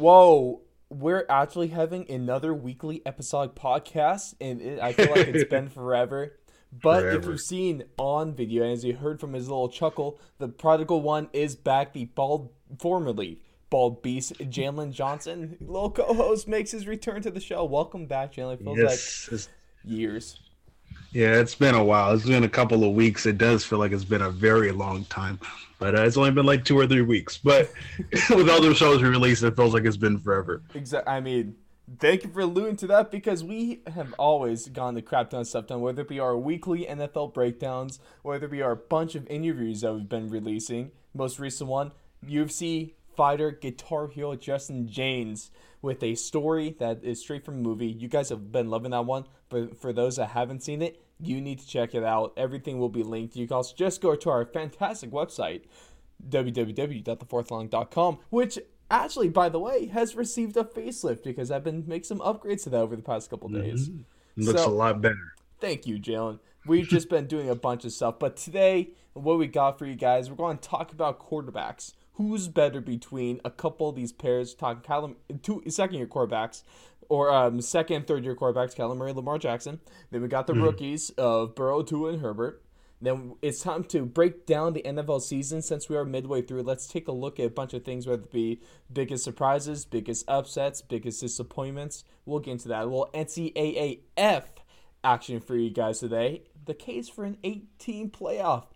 Whoa, we're actually having another weekly episodic podcast, and it, I feel like it's been forever. But if you've seen on video, as you heard from his little chuckle, the prodigal one is back. The bald, formerly bald beast, Jalen Johnson, little co-host, makes his return to the show. Welcome back, Jalen. It feels Yes, like years. Yeah, it's been a while. It's been a couple of weeks. It does feel like it's been a very long time, but uh, it's only been like two or three weeks. But with all the shows we released, it feels like it's been forever. Exactly. I mean, thank you for alluding to that because we have always gone the crap ton stuff done, whether it be our weekly NFL breakdowns, whether it be our bunch of interviews that we've been releasing. Most recent one, UFC fighter, guitar hero Justin James with a story that is straight from a movie. You guys have been loving that one, but for those that haven't seen it, you need to check it out. Everything will be linked. You can also just go to our fantastic website, www.thefourthlong.com, which actually, by the way, has received a facelift because I've been making some upgrades to that over the past couple mm-hmm. days. It looks So- a lot better. Thank you, Jalen. We've just been doing a bunch of stuff, but today, what we got for you guys, we're going to talk about quarterbacks. Who's better between a couple of these pairs? Talking Kyler, two second year quarterbacks, or um, second and third year quarterbacks, Kyler Murray, Lamar Jackson. Then we got the rookies of Burrow, Tua, and Herbert. Then it's time to break down the NFL season since we are midway through. Let's take a look at a bunch of things, whether it be biggest surprises, biggest upsets, biggest disappointments. We'll get into that. A little NCAAF action for you guys today. The case for an 18 playoff.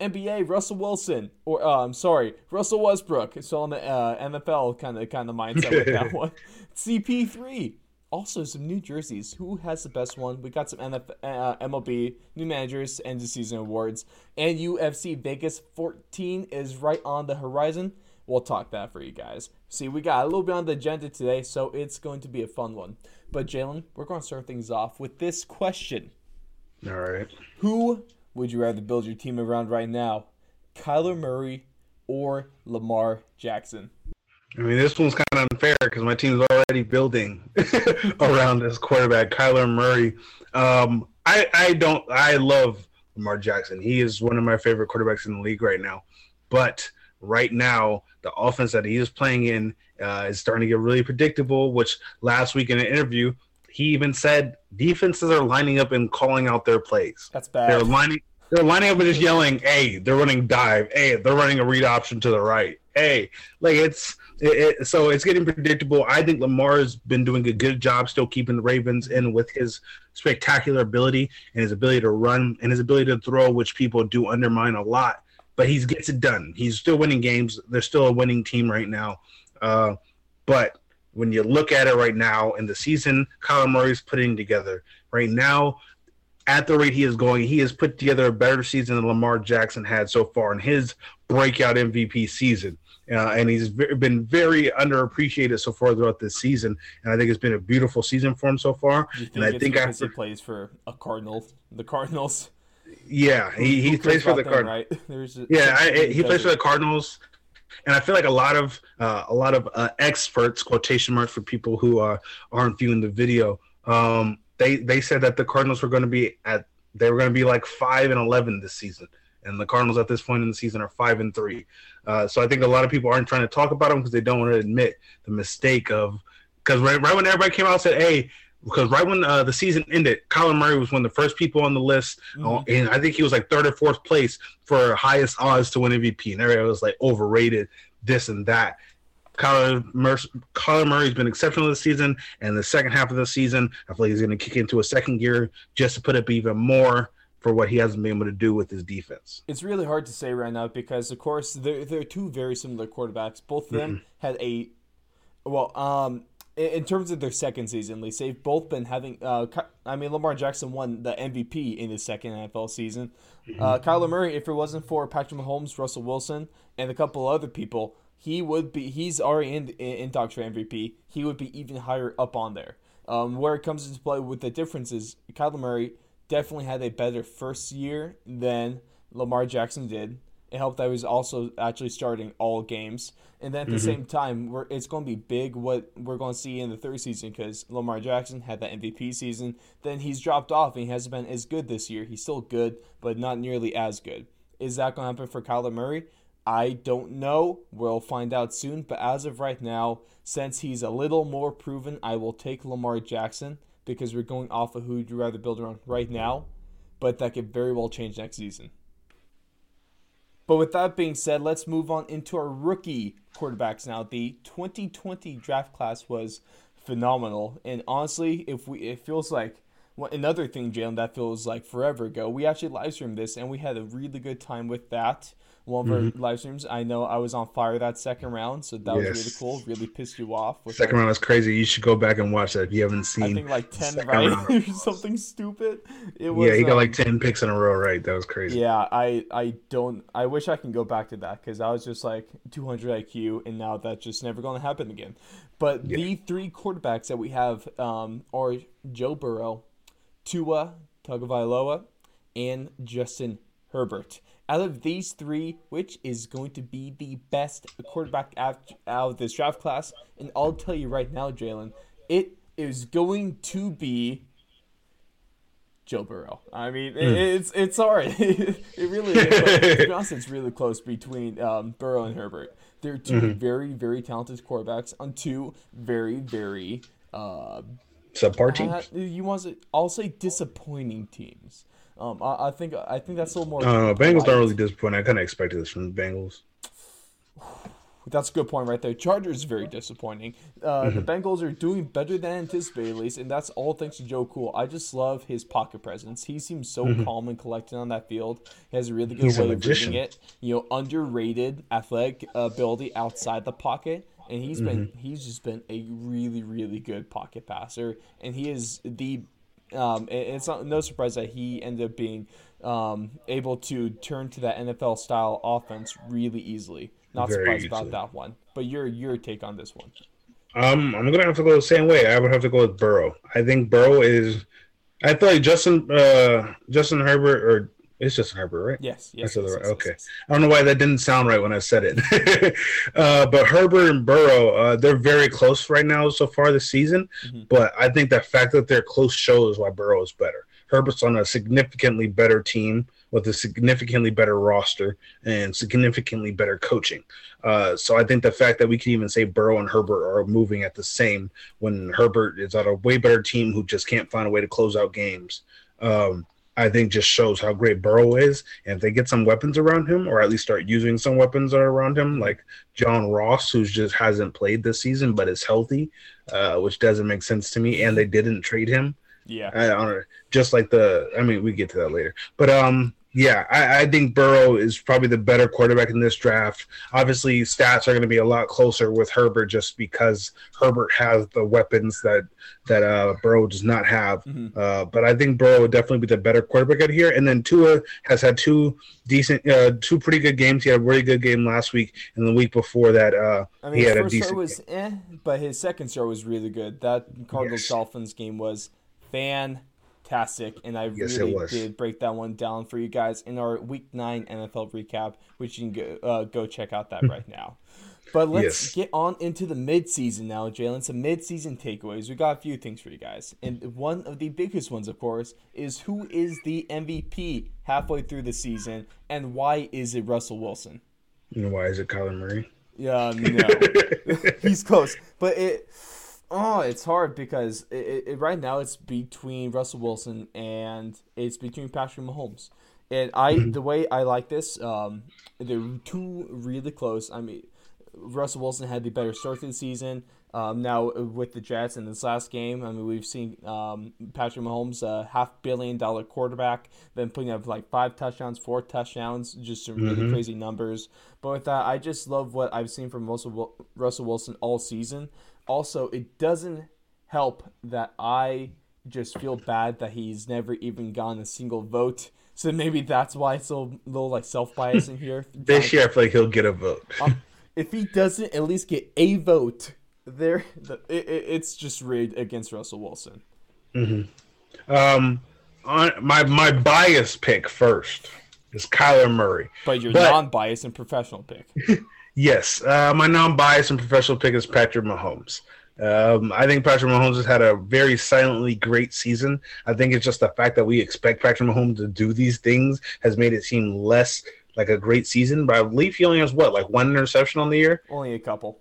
NBA Russell Wilson, or uh, I'm sorry, Russell Westbrook. Still on the uh, NFL kind of kind of mindset with that one. CP3. Also some new jerseys. Who has the best one? We got some NF, uh, MLB new managers end of season awards, and UFC Vegas 14 is right on the horizon. We'll talk that for you guys. See, we got a little bit on the agenda today, so it's going to be a fun one. But Jalen, we're going to start things off with this question. All right. Who would you rather build your team around right now? Kyler Murray or Lamar Jackson? I mean, this one's kind of unfair because my team's already building around this quarterback, Kyler Murray. Um, I I don't I love Lamar Jackson. He is one of my favorite quarterbacks in the league right now. But right now, the offense that he is playing in uh, is starting to get really predictable. Which last week in an interview, he even said defenses are lining up and calling out their plays. That's bad. They're lining. They're lining up and just yelling, "Hey!" They're running dive. Hey, they're running a read option to the right. Hey, like it's it, it, so it's getting predictable. I think Lamar's been doing a good job still keeping the Ravens in with his spectacular ability and his ability to run and his ability to throw, which people do undermine a lot. But he gets it done. He's still winning games. They're still a winning team right now. Uh, but when you look at it right now in the season, Kyler Murray's putting together right now at the rate he is going, he has put together a better season than Lamar Jackson had so far in his breakout MVP season. Uh, and he's ve- been very underappreciated so far throughout this season. And I think it's been a beautiful season for him so far. Do you think and I think after, he plays for a Cardinal, the Cardinals? yeah, he, he plays for the Cardinals. right? There's a- Yeah, I, he plays for the Cardinals, and I feel like a lot of uh, a lot of uh, experts, quotation marks for people who uh, aren't viewing the video, um, they they said that the Cardinals were going to be at they were going to be like five and eleven this season, and the Cardinals at this point in the season are five and three. Uh, so I think a lot of people aren't trying to talk about them because they don't want to admit the mistake of because right, right when everybody came out and said, "Hey." Because right when uh, the season ended, Kyler Murray was one of the first people on the list, uh, and I think he was like third or fourth place for highest odds to win MVP. And everybody was like overrated, this and that. Kyler, Mur- Kyler Murray's been exceptional this season, and the second half of the season, I feel like he's going to kick into a second gear just to put up even more for what he hasn't been able to do with his defense. It's really hard to say right now because, of course, they're, they're two very similar quarterbacks. Both of them Mm-hmm. had a, well, um, in, terms of their second season, at least they've both been having. Uh, I mean, Lamar Jackson won the MVP in his second NFL season. Uh, Mm-hmm. Kyler Murray, if it wasn't for Patrick Mahomes, Russell Wilson, and a couple other people, he would be. He's already in in, in talks for MVP. He would be even higher up on there. Um, where it comes into play with the differences, Kyler Murray definitely had a better first year than Lamar Jackson did. It helped that he was also actually starting all games. And then at the mm-hmm. same time, we're, it's going to be big what we're going to see in the third season because Lamar Jackson had that MVP season. Then he's dropped off and he hasn't been as good this year. He's still good, but not nearly as good. Is that going to happen for Kyler Murray? I don't know. We'll find out soon. But as of right now, since he's a little more proven, I will take Lamar Jackson because we're going off of who you'd rather build around right now. But that could very well change next season. But with that being said, let's move on into our rookie quarterbacks now. The 2020 draft class was phenomenal, and honestly, if we it feels like well, another thing, Jalen, that feels like forever ago. We actually live streamed this, and we had a really good time with that one of mm-hmm. our live streams. I know I was on fire that second round, so that yes. was really cool. Really pissed you off. second round was crazy. You should go back and watch that if you haven't seen. I think like ten right or something stupid. It was. Yeah, he got um, like ten picks in a row. Right, that was crazy. Yeah, I I don't. I wish I can go back to that because I was just like 200 IQ, and now that's just never going to happen again. But yeah. the three quarterbacks that we have um, are Joe Burrow, Tua Tagovailoa, and Justin Herbert out of these three, which is going to be the best quarterback out, of this draft class? And I'll tell you right now, Jalen, it is going to be Joe Burrow. I mean, mm. it's it's hard. it really is. to be honest, it's really close between um, Burrow and Herbert. They're 2 mm-hmm. very, very talented quarterbacks on two very, very uh, subpar teams. Uh, you want to? I'll say disappointing teams. Um, I, I think I think that's a little more. Uh, Bengals aren't really disappointing. I kind of expected this from the Bengals. That's a good point right there. Chargers is very disappointing. Uh, mm-hmm. The Bengals are doing better than anticipated, at least, and that's all thanks to Joe Cool. I just love his pocket presence. He seems so mm-hmm. calm and collected on that field. He has a really good He's way of reading it. You know, underrated athletic ability outside the pocket, and he's mm-hmm. been he's just been a really really good pocket passer, and he is the um, it's not no surprise that he ended up being um, able to turn to that NFL style offense really easily. Not Very surprised easily. about that one. But your your take on this one? Um, I'm gonna have to go the same way. I would have to go with Burrow. I think Burrow is. I feel like Justin uh, Justin Herbert or it's Justin Herbert, right? Yes. Yes. yes, yes okay. Yes, I don't know why that didn't sound right when I said it. uh, but Herbert and Burrow, uh, they're very close right now so far this season. Mm-hmm. But I think the fact that they're close shows why Burrow is better. Herbert's on a significantly better team with a significantly better roster and significantly better coaching. Uh, so I think the fact that we can even say Burrow and Herbert are moving at the same when Herbert is on a way better team who just can't find a way to close out games. Um, I think just shows how great Burrow is. And if they get some weapons around him, or at least start using some weapons around him, like John Ross, who just hasn't played this season but is healthy, uh, which doesn't make sense to me. And they didn't trade him. Yeah, I don't know. Just like the, I mean, we get to that later. But um, yeah, I, I, think Burrow is probably the better quarterback in this draft. Obviously, stats are going to be a lot closer with Herbert just because Herbert has the weapons that that uh, Burrow does not have. Mm-hmm. Uh, but I think Burrow would definitely be the better quarterback out here. And then Tua has had two decent, uh, two pretty good games. He had a really good game last week, and the week before that, uh, I mean, he had a decent. was eh, but his second start was really good. That Cardinals yes. Dolphins game was fan fantastic, and I yes, really did break that one down for you guys in our Week Nine NFL recap, which you can go uh, go check out that right now. But let's yes. get on into the midseason now, Jalen. Some midseason takeaways. We got a few things for you guys, and one of the biggest ones, of course, is who is the MVP halfway through the season, and why is it Russell Wilson? And why is it Kyler Murray? Yeah, no, he's close, but it Oh, it's hard because it, it, right now it's between Russell Wilson and it's between Patrick Mahomes. And I, mm-hmm. the way I like this, um, they're two really close. I mean, Russell Wilson had the better start to the season. Um, now with the Jets in this last game, I mean we've seen um, Patrick Mahomes, a half billion dollar quarterback, been putting up like five touchdowns, four touchdowns, just some really mm-hmm. crazy numbers. But with that, I just love what I've seen from Russell Russell Wilson all season. Also, it doesn't help that I just feel bad that he's never even gotten a single vote. So maybe that's why it's a little like self bias in here. this year, I feel like he'll get a vote. um, if he doesn't at least get a vote, there, the, it, it's just rigged against Russell Wilson. Mm-hmm. Um, on my my bias pick first is Kyler Murray, but your but, non-biased and professional pick. Yes, uh, my non-biased and professional pick is Patrick Mahomes. Um, I think Patrick Mahomes has had a very silently great season. I think it's just the fact that we expect Patrick Mahomes to do these things has made it seem less like a great season, but I believe he only has what like one interception on the year. Only a couple.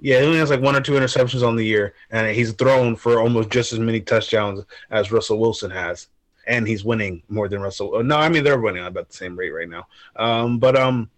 Yeah, he only has like one or two interceptions on the year, and he's thrown for almost just as many touchdowns as Russell Wilson has, and he's winning more than Russell. No, I mean they're winning at about the same rate right now. Um, but um,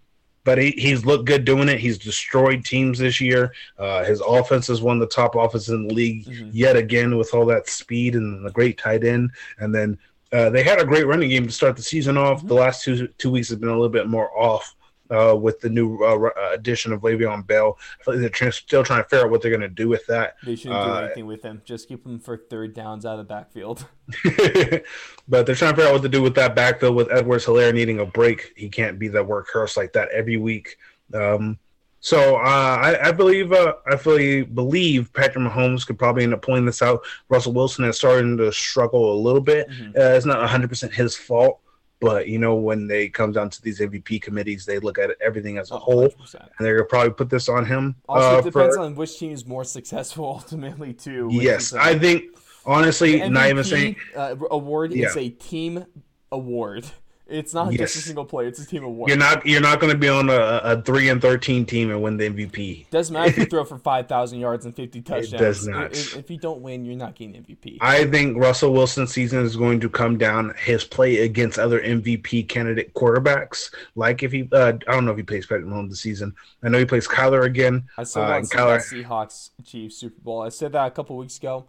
but he, he's looked good doing it. He's destroyed teams this year. Uh, his offense is one of the top offenses in the league mm-hmm. yet again with all that speed and the great tight end. And then uh, they had a great running game to start the season off. Mm-hmm. The last two two weeks have been a little bit more off uh, with the new uh, uh addition of Le'Veon Bell. I feel like they're tr- still trying to figure out what they're going to do with that. They shouldn't do uh, anything with him. Just keep him for third downs out of the backfield. but they're trying to figure out what to do with that backfield with Edwards Helaire needing a break. He can't be that workhorse like that every week. Um, so uh, I, I, believe uh, I fully believe Patrick Mahomes could probably end up pulling this out. Russell Wilson is starting to struggle a little bit. Mm-hmm. Uh, it's not 100 percent his fault, but you know when they come down to these MVP committees, they look at everything as a 100%. whole, and they're gonna probably put this on him. Also, uh, it depends for, on which team is more successful ultimately too. Yes, is, uh, I think honestly, not even saying uh, award yeah. is a team award. It's not yes. just a single play; it's a team award. You're not you're not going to be on a, a three and thirteen team and win the MVP. Doesn't matter if you throw for five thousand yards and fifty touchdowns. It does not. If, if, you don't win, you're not getting MVP. I think Russell Wilson's season is going to come down his play against other MVP candidate quarterbacks. Like if he, uh, I don't know if he plays Patrick Mahomes this season. I know he plays Kyler again. I saw uh, Kyler Seahawks Chiefs Super Bowl. I said that a couple weeks ago.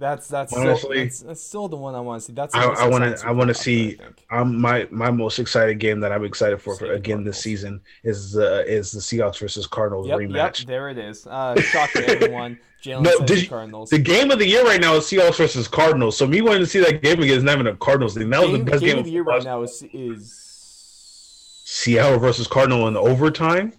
That's that's honestly still, that's, that's, still the one I want to see. That's I want to I want to see. I'm my my most excited game that I'm excited for, for again this season is uh, is the Seahawks versus Cardinals yep, rematch. Yep, there it is. Uh, shock to everyone. Jalen no, did, Cardinals. The game of the year right now is Seahawks versus Cardinals. So me wanting to see that game again is not even a Cardinals thing. That game, was the best game, game of the year right now is, is Seattle versus Cardinal in overtime.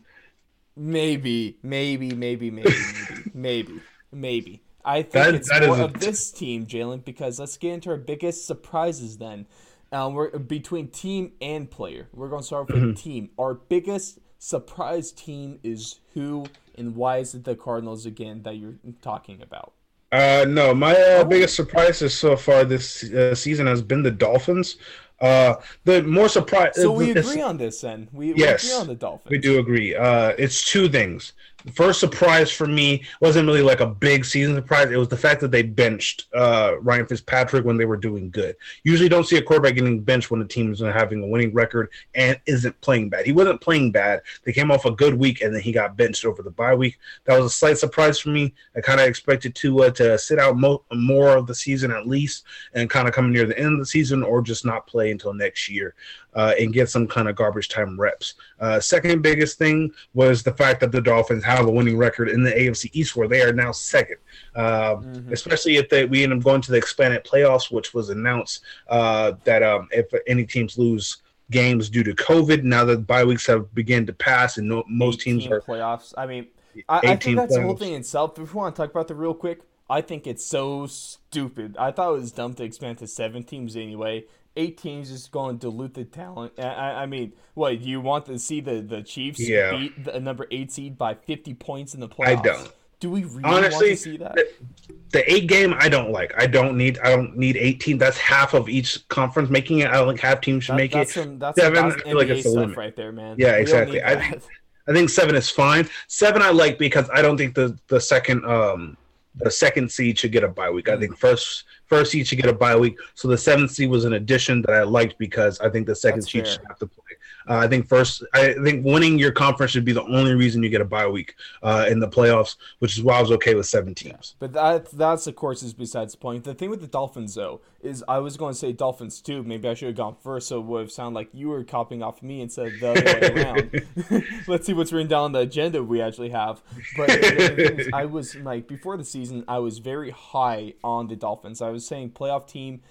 Maybe, maybe, maybe, maybe, maybe, maybe, maybe. I think that, it's that more of this team, Jalen, because let's get into our biggest surprises then. Um, we're between team and player. We're going to start with mm-hmm. team. Our biggest surprise team is who, and why is it the Cardinals again that you're talking about? Uh, no, my uh, oh. biggest surprises so far this uh, season has been the Dolphins. Uh, the more surprise. So we agree on this, then. We, yes, we agree on the Dolphins. We do agree. Uh, it's two things the first surprise for me wasn't really like a big season surprise. It was the fact that they benched uh, Ryan Fitzpatrick when they were doing good. Usually, don't see a quarterback getting benched when the team is having a winning record and isn't playing bad. He wasn't playing bad. They came off a good week and then he got benched over the bye week. That was a slight surprise for me. I kind of expected to uh, to sit out mo- more of the season at least and kind of come near the end of the season or just not play until next year uh, and get some kind of garbage time reps. Uh, second biggest thing was the fact that the Dolphins have a winning record in the AFC East, where they are now second. Uh, mm-hmm. Especially if they, we end up going to the expanded playoffs, which was announced uh, that um, if any teams lose games due to COVID, now that bye weeks have begun to pass and no, most teams are playoffs. I mean, I, I think that's playoffs. the whole thing itself. If we want to talk about the real quick, I think it's so stupid. I thought it was dumb to expand to seven teams anyway eight teams is going to dilute the talent. I, I mean, what do you want to see the the Chiefs yeah. beat the number eight seed by fifty points in the playoffs? I don't. Do we really Honestly, want to see that? The, the, eight game, I don't like. I don't need. I don't need eighteen. That's half of each conference making it. I don't think half teams should that, make that's it. Some, that's seven. Some, that's I feel like it's the limit right there, man. Yeah, exactly. I think, I think seven is fine. Seven I like because I don't think the the second um the second seed should get a bye week. I think mm. first first seed should get a bye week. So the seventh seed was an addition that I liked because I think the second That's seed fair. should have to play. Uh, I think first, I think winning your conference should be the only reason you get a bye week uh, in the playoffs, which is why I was okay with seven teams. But that that's of course is besides the point. The thing with the Dolphins though is I was going to say Dolphins too. Maybe I should have gone first, so it would have sounded like you were copying off me instead of the other way around. Let's see what's written down on the agenda we actually have. But is, I was like before the season, I was very high on the Dolphins. I was saying playoff team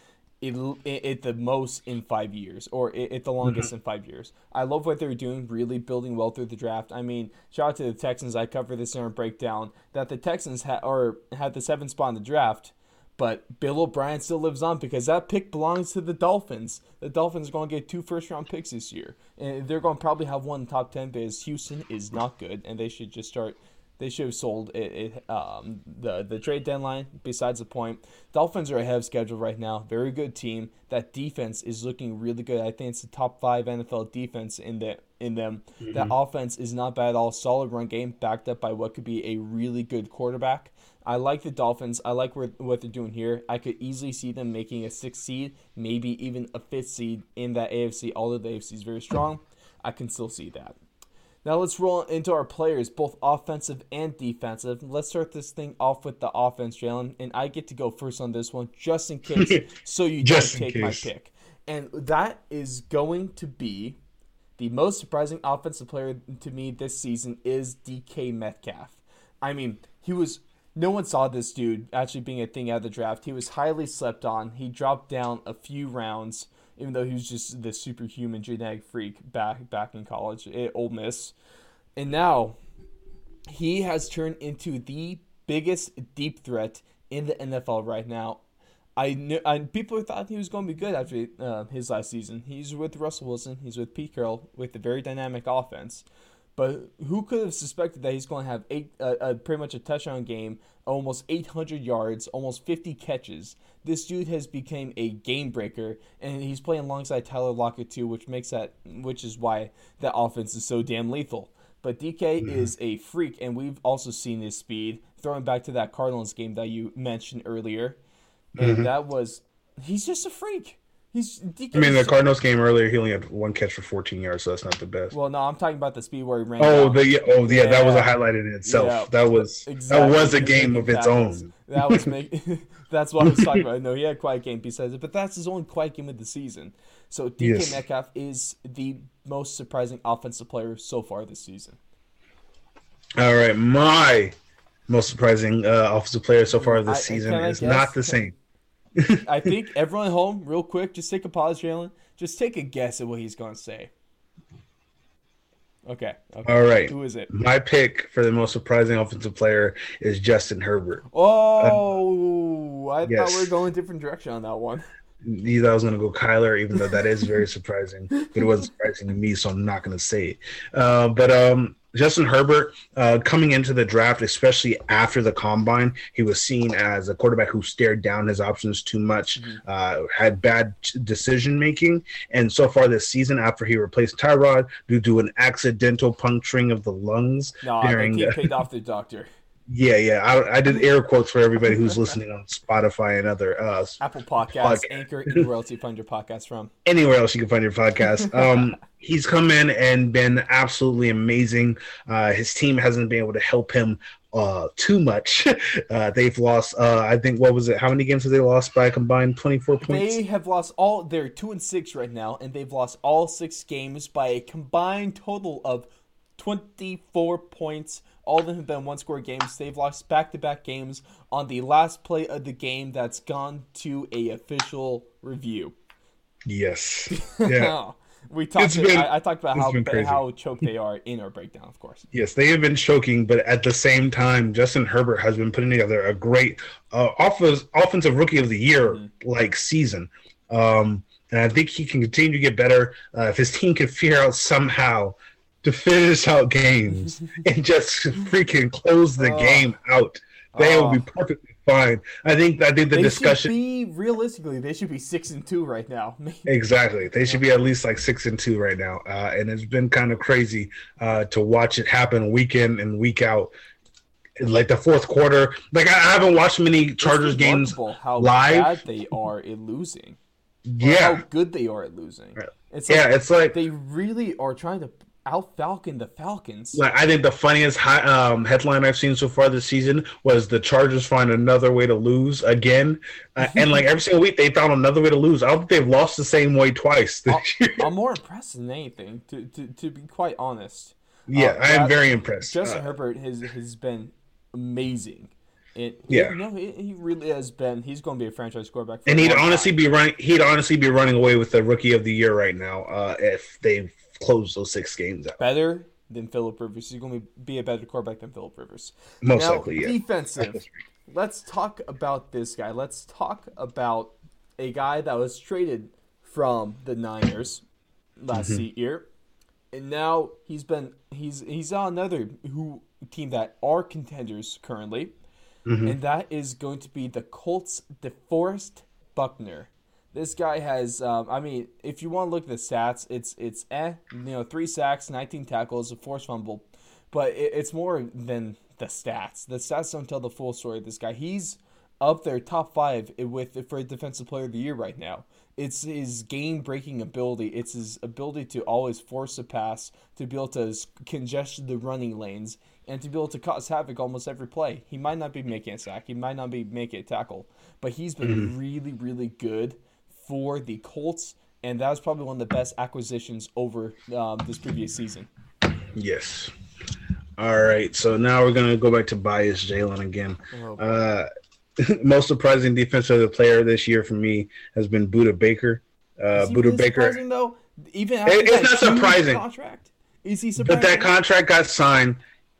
at the most in five years, or at the longest mm-hmm. in five years. I love what they're doing, really building well through the draft. I mean, shout out to the Texans. I cover this in our breakdown that the Texans had or had the seventh spot in the draft, but Bill O'Brien still lives on because that pick belongs to the Dolphins. The Dolphins are going to get two first round picks this year, and they're going to probably have one top ten because Houston is not good, and they should just start They should have sold it, it um, the the trade deadline. Besides the point, Dolphins are ahead of schedule right now. Very good team. That defense is looking really good. I think it's the top five NFL defense in the in them. Mm-hmm. That offense is not bad at all. Solid run game backed up by what could be a really good quarterback. I like the Dolphins. I like where, what they're doing here. I could easily see them making a sixth seed, maybe even a fifth seed in that AFC. Although the AFC is very strong, I can still see that. Now let's roll into our players, both offensive and defensive. Let's start this thing off with the offense, Jalen, and I get to go first on this one, just in case, so you don't take my pick. And that is going to be the most surprising offensive player to me this season is DK Metcalf. I mean, he was no one saw this dude actually being a thing out of the draft. He was highly slept on. He dropped down a few rounds, even though he was just the superhuman genetic freak back back in college at Ole Miss. And now he has turned into the biggest deep threat in the NFL right now. I knew, and people thought he was going to be good after uh, his last season. He's with Russell Wilson. He's with Pete Carroll with a very dynamic offense. But who could have suspected that he's going to have eight, uh, uh, pretty much a touchdown game, almost 800 yards, almost 50 catches. This dude has become a game breaker, and he's playing alongside Tyler Lockett too, which makes that, which is why that offense is so damn lethal. But DK mm-hmm. is a freak, and we've also seen his speed. Throwing back to that Cardinals game that you mentioned earlier, and mm-hmm. that was he's just a freak. He's. I mean, the Cardinals game earlier, he only had one catch for 14 yards, so that's not the best. Well, no, I'm talking about the speed where he ran. Oh, the oh yeah, yeah, that was a highlight in itself. Yeah, that was exactly. that was a game of its own. That was make, That's what I was talking about. No, he had a quiet game besides it, but that's his only quiet game of the season. So DK yes. Metcalf is the most surprising offensive player so far this season. All right, my most surprising uh, offensive player so far this I, season is not the same. I think everyone at home, real quick, just take a pause, Jalen. Just take a guess at what he's going to say. Okay, okay. All right. Who is it? My pick for the most surprising offensive player is Justin Herbert. Oh, uh, I yes. thought we were going a different direction on that one. Thought I was going to go Kyler, even though that is very surprising. but it wasn't surprising to me, so I'm not going to say it. Uh, but um, Justin Herbert, uh, coming into the draft, especially after the combine, he was seen as a quarterback who stared down his options too much, mm-hmm. uh, had bad decision making. And so far this season, after he replaced Tyrod due to an accidental puncturing of the lungs no, during, he paid off the doctor. Yeah, yeah. I, I, did air quotes for everybody who's listening on Spotify and other uh, Apple Podcasts, podcast. Anchor, anywhere else you find your podcast from. Anywhere else you can find your podcast. Um, he's come in and been absolutely amazing. Uh, his team hasn't been able to help him uh, too much. Uh, they've lost. Uh, I think what was it? How many games have they lost by a combined twenty four points? They have lost all. They're two and six right now, and they've lost all six games by a combined total of twenty four points all of them have been one score games. They've lost back to back games on the last play of the game that's gone to a official review. Yes. Yeah. we talked. Been, I, I, talked about how how choked they are in our breakdown, of course. Yes, they have been choking, but at the same time, Justin Herbert has been putting together a great uh, offensive offensive rookie of the year mm-hmm. like season. Um, and I think he can continue to get better uh, if his team can figure out somehow to finish out games and just freaking close the oh. game out. They oh. will be perfectly fine. I think. I think the they discussion. be realistically, they should be six and two right now. exactly, they should be at least like six and two right now. Uh, and it's been kind of crazy uh, to watch it happen week in and week out. Like the fourth quarter, like I, haven't watched many Chargers games how live. Bad they are at losing. Yeah, how good they are at losing. It's like, yeah, it's like they really are trying to out Falcon the Falcons. Like I think the funniest high, um, headline I've seen so far this season was the Chargers find another way to lose again, uh, and like every single week they found another way to lose. I don't think they've lost the same way twice this I'm, year. I'm more impressed than anything, to to, to be quite honest. Yeah, uh, I am very impressed. Justin uh, Herbert has has been amazing. It, yeah, no, he, he, really has been. He's going to be a franchise quarterback. and he'd honestly time. be running. He'd honestly be running away with the rookie of the year right now uh, if they close those six games out. Better than Philip Rivers. He's going to be a better quarterback than Philip Rivers. Most now, likely, yeah. Defensive. Let's talk about this guy. Let's talk about a guy that was traded from the Niners last mm-hmm. year, and now he's been he's he's on another who team that are contenders currently, Mm-hmm. and that is going to be the Colts. DeForest Buckner. This guy has, um, I mean, if you want to look at the stats, it's it's eh, you know, three sacks, nineteen tackles, a forced fumble, but it, it's more than the stats. The stats don't tell the full story of this guy. He's up there, top five with for a defensive player of the year right now. It's his game breaking ability. It's his ability to always force a pass, to be able to congest the running lanes, and to be able to cause havoc almost every play. He might not be making a sack, he might not be making a tackle, but he's been Mm-hmm. really, really good for the Colts, and that was probably one of the best acquisitions over um, this previous season. Yes. All right. So now we're gonna go back to bias Jalen again. Oh, Uh, most surprising defensive player this year for me has been Budda Baker. Uh, Budda Baker. surprising though? Even after It- it's not surprising. contract, is he surprising? But that contract got signed,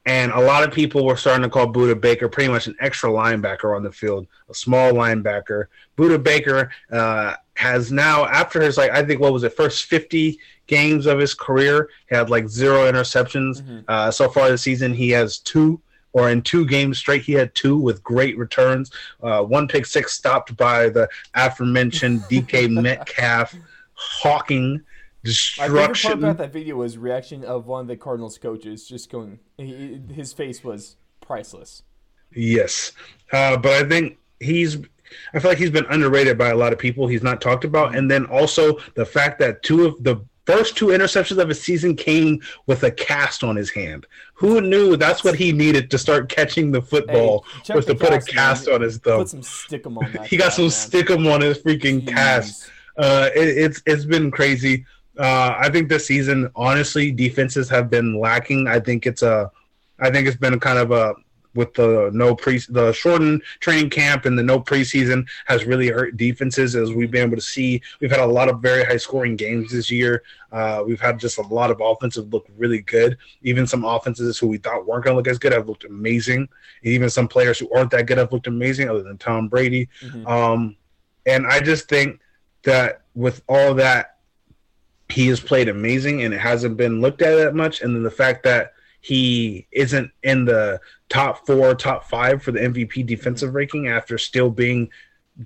and a lot of people were starting to call Budda Baker pretty much an extra linebacker on the field, a small linebacker. Budda Baker uh, has now, after his like, I think what was it, first fifty games of his career, he had like zero interceptions. Mhm. Uh, so far this season, he has two. Or in two games straight, he had two with great returns. Uh, one pick six stopped by the aforementioned DK Metcalf, hawking My favorite part destruction. about that video was reaction of one of the Cardinals coaches, just going. He, his face was priceless. Yes, uh, but I think he's. I feel like he's been underrated by a lot of people. He's not talked about, and then also the fact that two of the first two interceptions of his season came with a cast on his hand. Who knew that's what he needed to start catching the football check was to put a cast, man. on his thumb. Put some stickum on that. He got guy, some man. stickum on his freaking cast. Uh, it, it's it's been crazy. Uh, I think this season, honestly, defenses have been lacking. I think it's a, I think it's been kind of a with the no pre the shortened training camp and the no preseason has really hurt defenses as we've been able to see. We've had a lot of very high scoring games this year. Uh, we've had just a lot of offensive look really good. Even some offenses who we thought weren't going to look as good have looked amazing. Even some players who aren't that good have looked amazing, other than Tom Brady. Mhm. Um, and I just think that with all that, he has played amazing, and it hasn't been looked at that much. And then the fact that he isn't in the top four, top five for the MVP defensive ranking after still being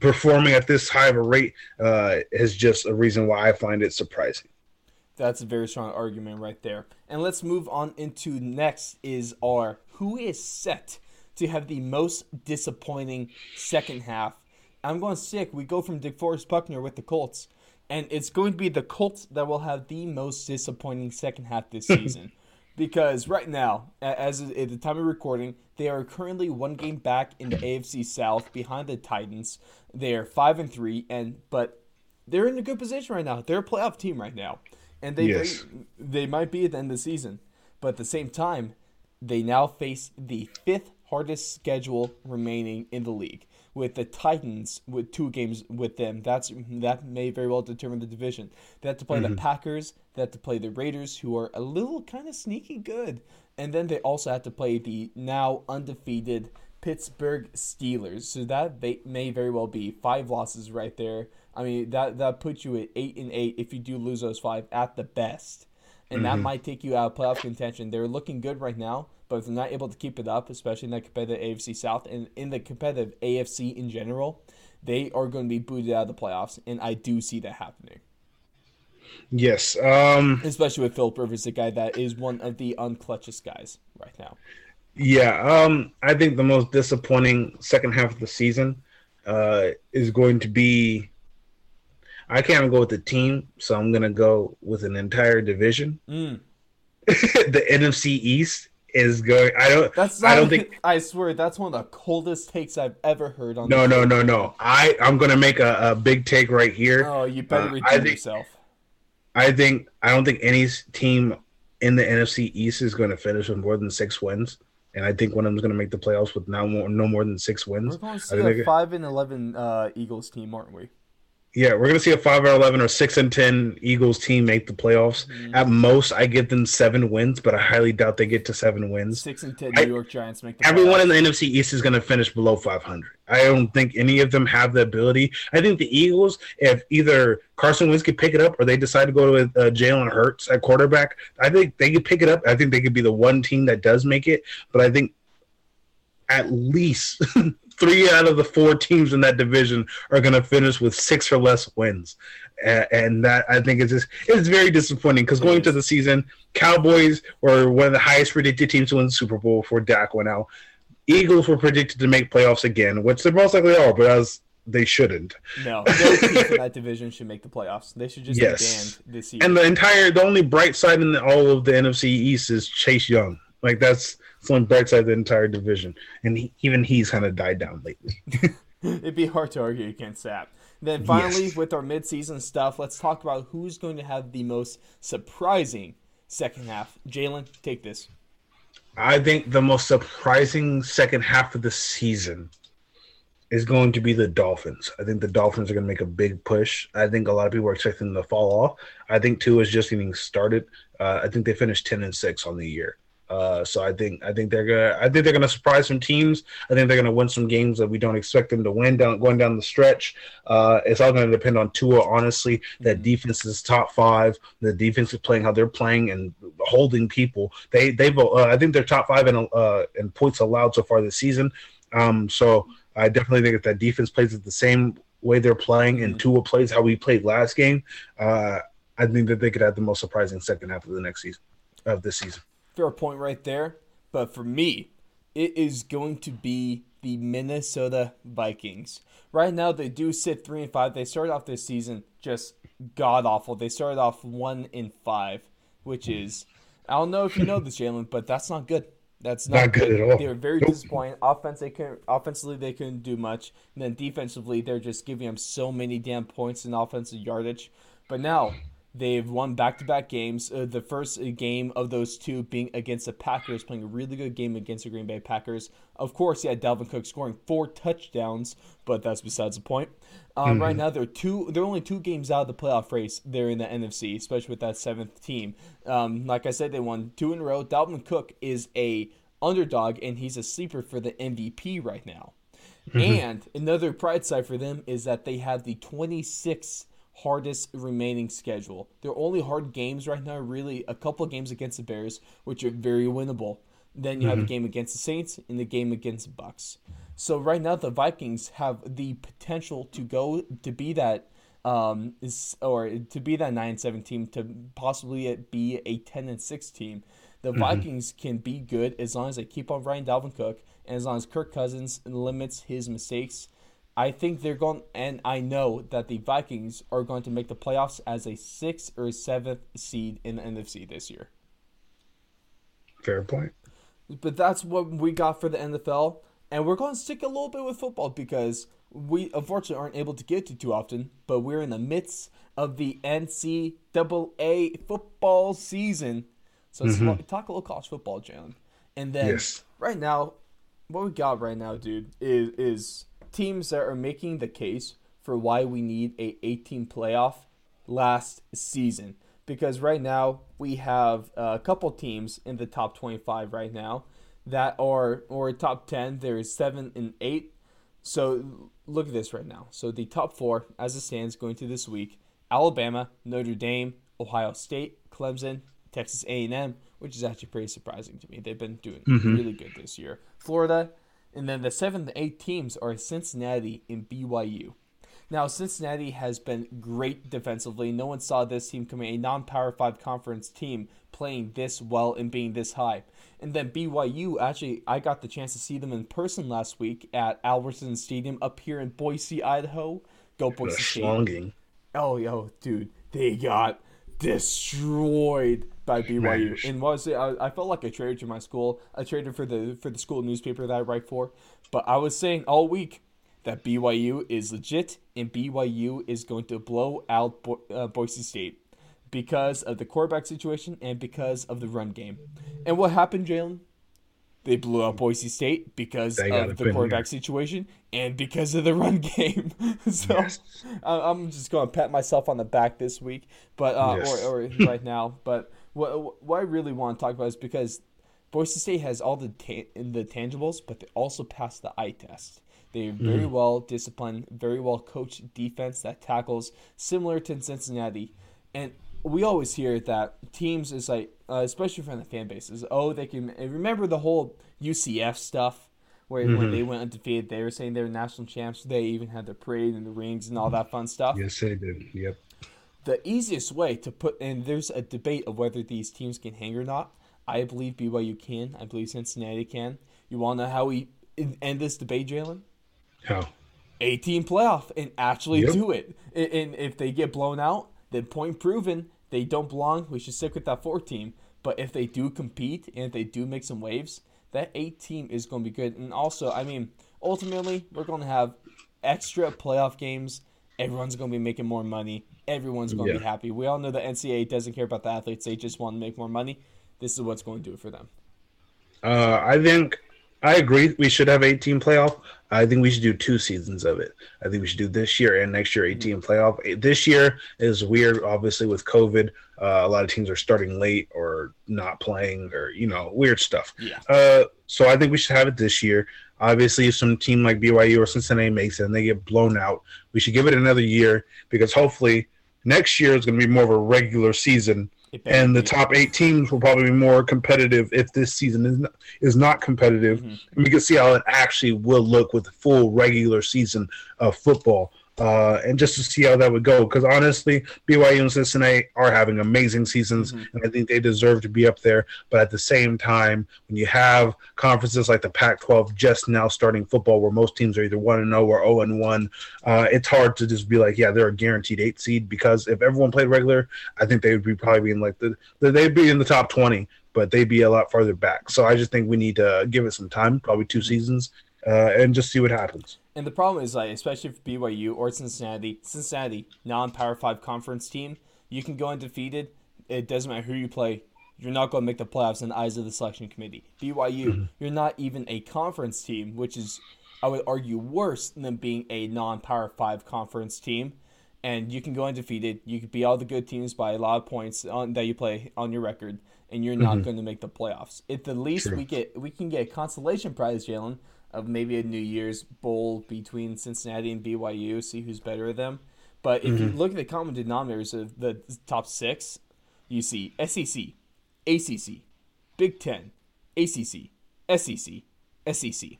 performing at this high of a rate uh, is just a reason why I find it surprising. That's a very strong argument right there. And let's move on into next is our who is set to have the most disappointing second half. I'm going sick. We go from DeForest Buckner with the Colts, and it's going to be the Colts that will have the most disappointing second half this season. Because right now, as at the time of recording, they are currently one game back in the AFC South behind the Titans. They are five and three, and but they're in a good position right now. They're a playoff team right now, and they Yes. they might be at the end of the season. But at the same time, they now face the fifth hardest schedule remaining in the league, with the Titans with two games with them. That's that may very well determine the division. They have to play the mm-hmm. Packers. They have to play the Raiders, who are a little kind of sneaky good, and then they also have to play the now undefeated Pittsburgh Steelers. So that they may very well be five losses right there. I mean that that puts you at eight and eight if you do lose those five at the best, and that mm-hmm. might take you out of playoff contention. They're looking good right now, but if they're not able to keep it up, especially in the competitive AFC South and in the competitive AFC in general, they are going to be booted out of the playoffs, and I do see that happening. Yes. Um, Especially with Philip Rivers, the guy that is one of the unclutchest guys right now. Yeah, um, I think the most disappointing second half of the season uh, is going to be. I can't go with the team, so I'm going to go with an entire division. Mm. the NFC East is going. I don't. That's Not, I don't think. I swear that's one of the coldest takes I've ever heard on. No, no, no, no. I I'm going to make a, a big take right here. Oh, you better Uh, redeem I think- yourself. I think I don't think any team in the NFC East is going to finish with more than six wins, and I think one of them is going to make the playoffs with now more, no more than six wins. We're going to see a five and eleven uh, Eagles team, aren't we? Yeah, we're gonna see a five or eleven or six and ten Eagles team make the playoffs. Mm-hmm. At most, I give them seven wins, but I highly doubt they get to seven wins. Six and ten New York Giants make the. Everyone playoffs. in the NFC East is gonna finish below five hundred. I don't think any of them have the ability. I think the Eagles, if either Carson Wentz could pick it up or they decide to go to uh, Jalen Hurts at quarterback, I think they could pick it up. I think they could be the one team that does make it. But I think at least three out of the four teams in that division are going to finish with six or less wins, and, and that I think is just it's very disappointing because going to the season, Cowboys were one of the highest predicted teams to win the Super Bowl before Dak went out. Eagles were predicted to make playoffs again, which they most likely are, but as they shouldn't. No, no team from that division should make the playoffs. They should just yes. be banned this year. And the entire, the only bright side in the, all of the NFC East is Chase Young. Like that's it's on bright the entire division, and he, even he's kind of died down lately. It'd be hard to argue against that. Then finally, yes. with our midseason stuff, let's talk about who's going to have the most surprising second half. Jalen, take this. I think the most surprising second half of the season is going to be the Dolphins. I think the Dolphins are going to make a big push. I think a lot of people are expecting them to fall off. I think Tua is just getting started. Uh, I think they finished ten and six on the year. Uh, so I think I think they're gonna I think they're gonna surprise some teams. I think they're gonna win some games that we don't expect them to win down going down the stretch. Uh, it's all gonna depend on Tua. Honestly, that mm-hmm. defense is top five. The defense is playing how they're playing and holding people. They they've uh, I think they're top five in uh, in points allowed so far this season. Um, so I definitely think if that defense plays it the same way they're playing and mm-hmm. Tua plays how we played last game, uh, I think that they could have the most surprising second half of the next season of this season fair point right there. But for me, it is going to be the Minnesota Vikings. Right now, they do sit three and five. They started off this season just god awful. They started off one in five, which is I don't know if you know this, Jalen, but that's not good. That's not, not good. good. at all. They're very nope. disappointing. Offense, they can offensively they couldn't do much, and then defensively they're just giving them so many damn points in offensive yardage. But now They've won back to back games. Uh, the first game of those two being against the Packers, playing a really good game against the Green Bay Packers. Of course, yeah, Dalvin Cook scoring four touchdowns, but that's besides the point. Um, mm-hmm. Right now, they're two. They're only two games out of the playoff race. They're in the NFC, especially with that seventh team. Um, like I said, they won two in a row. Dalvin Cook is a underdog, and he's a sleeper for the MVP right now. Mm-hmm. And another pride side for them is that they have the 26th hardest remaining schedule. Their only hard games right now are really a couple of games against the Bears, which are very winnable. Then you mm-hmm. have the game against the Saints and the game against the Bucs. So right now the Vikings have the potential to go to be that um is or to be that 9 7 team to possibly be a 10 and 6 team. The mm-hmm. Vikings can be good as long as they keep on Ryan Dalvin Cook and as long as Kirk Cousins limits his mistakes I think they're going, and I know that the Vikings are going to make the playoffs as a sixth or seventh seed in the NFC this year. Fair point. But that's what we got for the NFL, and we're going to stick a little bit with football because we unfortunately aren't able to get to too often. But we're in the midst of the NCAA football season, so mm-hmm. talk a little college football, Jalen. And then yes. right now, what we got right now, dude, is is teams that are making the case for why we need a 18 playoff last season. Because right now we have a couple teams in the top 25 right now that are or top 10 there's 7 and 8 so look at this right now. So the top 4 as it stands going to this week Alabama Notre Dame Ohio State Clemson Texas A&M which is actually pretty surprising to me. They've been doing mm-hmm. really good this year. Florida and then the seventh and eighth teams are Cincinnati and BYU. Now, Cincinnati has been great defensively. No one saw this team coming, a non Power 5 conference team, playing this well and being this high. And then BYU, actually, I got the chance to see them in person last week at Albertsons Stadium up here in Boise, Idaho. Go Boise State. Oh, yo, dude, they got destroyed by BYU. And was it? I, I, felt like I traded to my school. I traded for the for the school newspaper that I write for. But I was saying all week that BYU is legit and BYU is going to blow out Bo- uh, Boise State because of the quarterback situation and because of the run game. And what happened, Jalen? They blew out Boise State because of the quarterback situation and because of the run game. so Yes. I'm just going to pat myself on the back this week, but uh, Yes. or, or right now. But what what I really want to talk about is because Boise State has all the ta- the tangibles, but they also pass the eye test. They're very well disciplined, very well coached defense that tackles, similar to Cincinnati. And we always hear that teams is like, uh, especially from the fan bases, oh, they can remember the whole UCF stuff where when they went undefeated, they were saying they were national champs. They even had the parade and the rings and all that fun stuff Yes, they did. Yep. the easiest way to put and there's a debate of whether these teams can hang or not. I believe BYU can. I believe Cincinnati can. You want to know how we end this debate, Jalen? How? 18 playoff and actually Yep. do it. And if they get blown out, then point proven. They don't belong. We should stick with that four team. But if they do compete and if they do make some waves, that eight team is going to be good. And also, I mean, ultimately, we're going to have extra playoff games. Everyone's going to be making more money. Everyone's going to be happy. We all know the NCAA doesn't care about the athletes. They just want to make more money. This is what's going to do it for them. Uh, I think I agree. We should have 18 playoff. I think we should do two seasons of it. I think we should do this year and next year 18 playoff. Eh, This year is weird, obviously with COVID. Uh, a lot of teams are starting late or not playing or you know weird stuff. Yeah. Uh, so I think we should have it this year. Obviously, if some team like BYU or Cincinnati makes it and they get blown out, we should give it another year because hopefully next year is going to be more of a regular season and the top eight teams will probably be more competitive if this season is not, is not competitive. Mhm. And we can see how it actually will look with the full regular season of football, uh, and just to see how that would go. Because honestly, BYU and Cincinnati are having amazing seasons, Mhm. and I think they deserve to be up there. But at the same time, when you have conferences like the Pac-12 just now starting football, where most teams are either one and zero or zero and one, uh, it's hard to just be like, yeah, they're a guaranteed eight seed. Because if everyone played regular, I think they would be probably in like the they'd be in the top twenty, but they'd be a lot farther back. So I just think we need to give it some time, probably two seasons, uh, and just see what happens. And the problem is, like, especially for BYU or Cincinnati, Cincinnati, non-power five conference team, you can go undefeated. It doesn't matter who you play. You're not going to make the playoffs in the eyes of the selection committee. BYU, mm-hmm. you're not even a conference team, which is, I would argue, worse than being a non-power five conference team. And you can go undefeated. You could be all the good teams by a lot of points on, that you play on your record, and you're not mm-hmm. going to make the playoffs. At the least, True. we get we can get a consolation prize, Jalen, of maybe a New Year's bowl between Cincinnati and BYU, see who's better of them. But if you mm-hmm. look at the common denominators of the top six, you see SEC, ACC, Big Ten, ACC, SEC, SEC.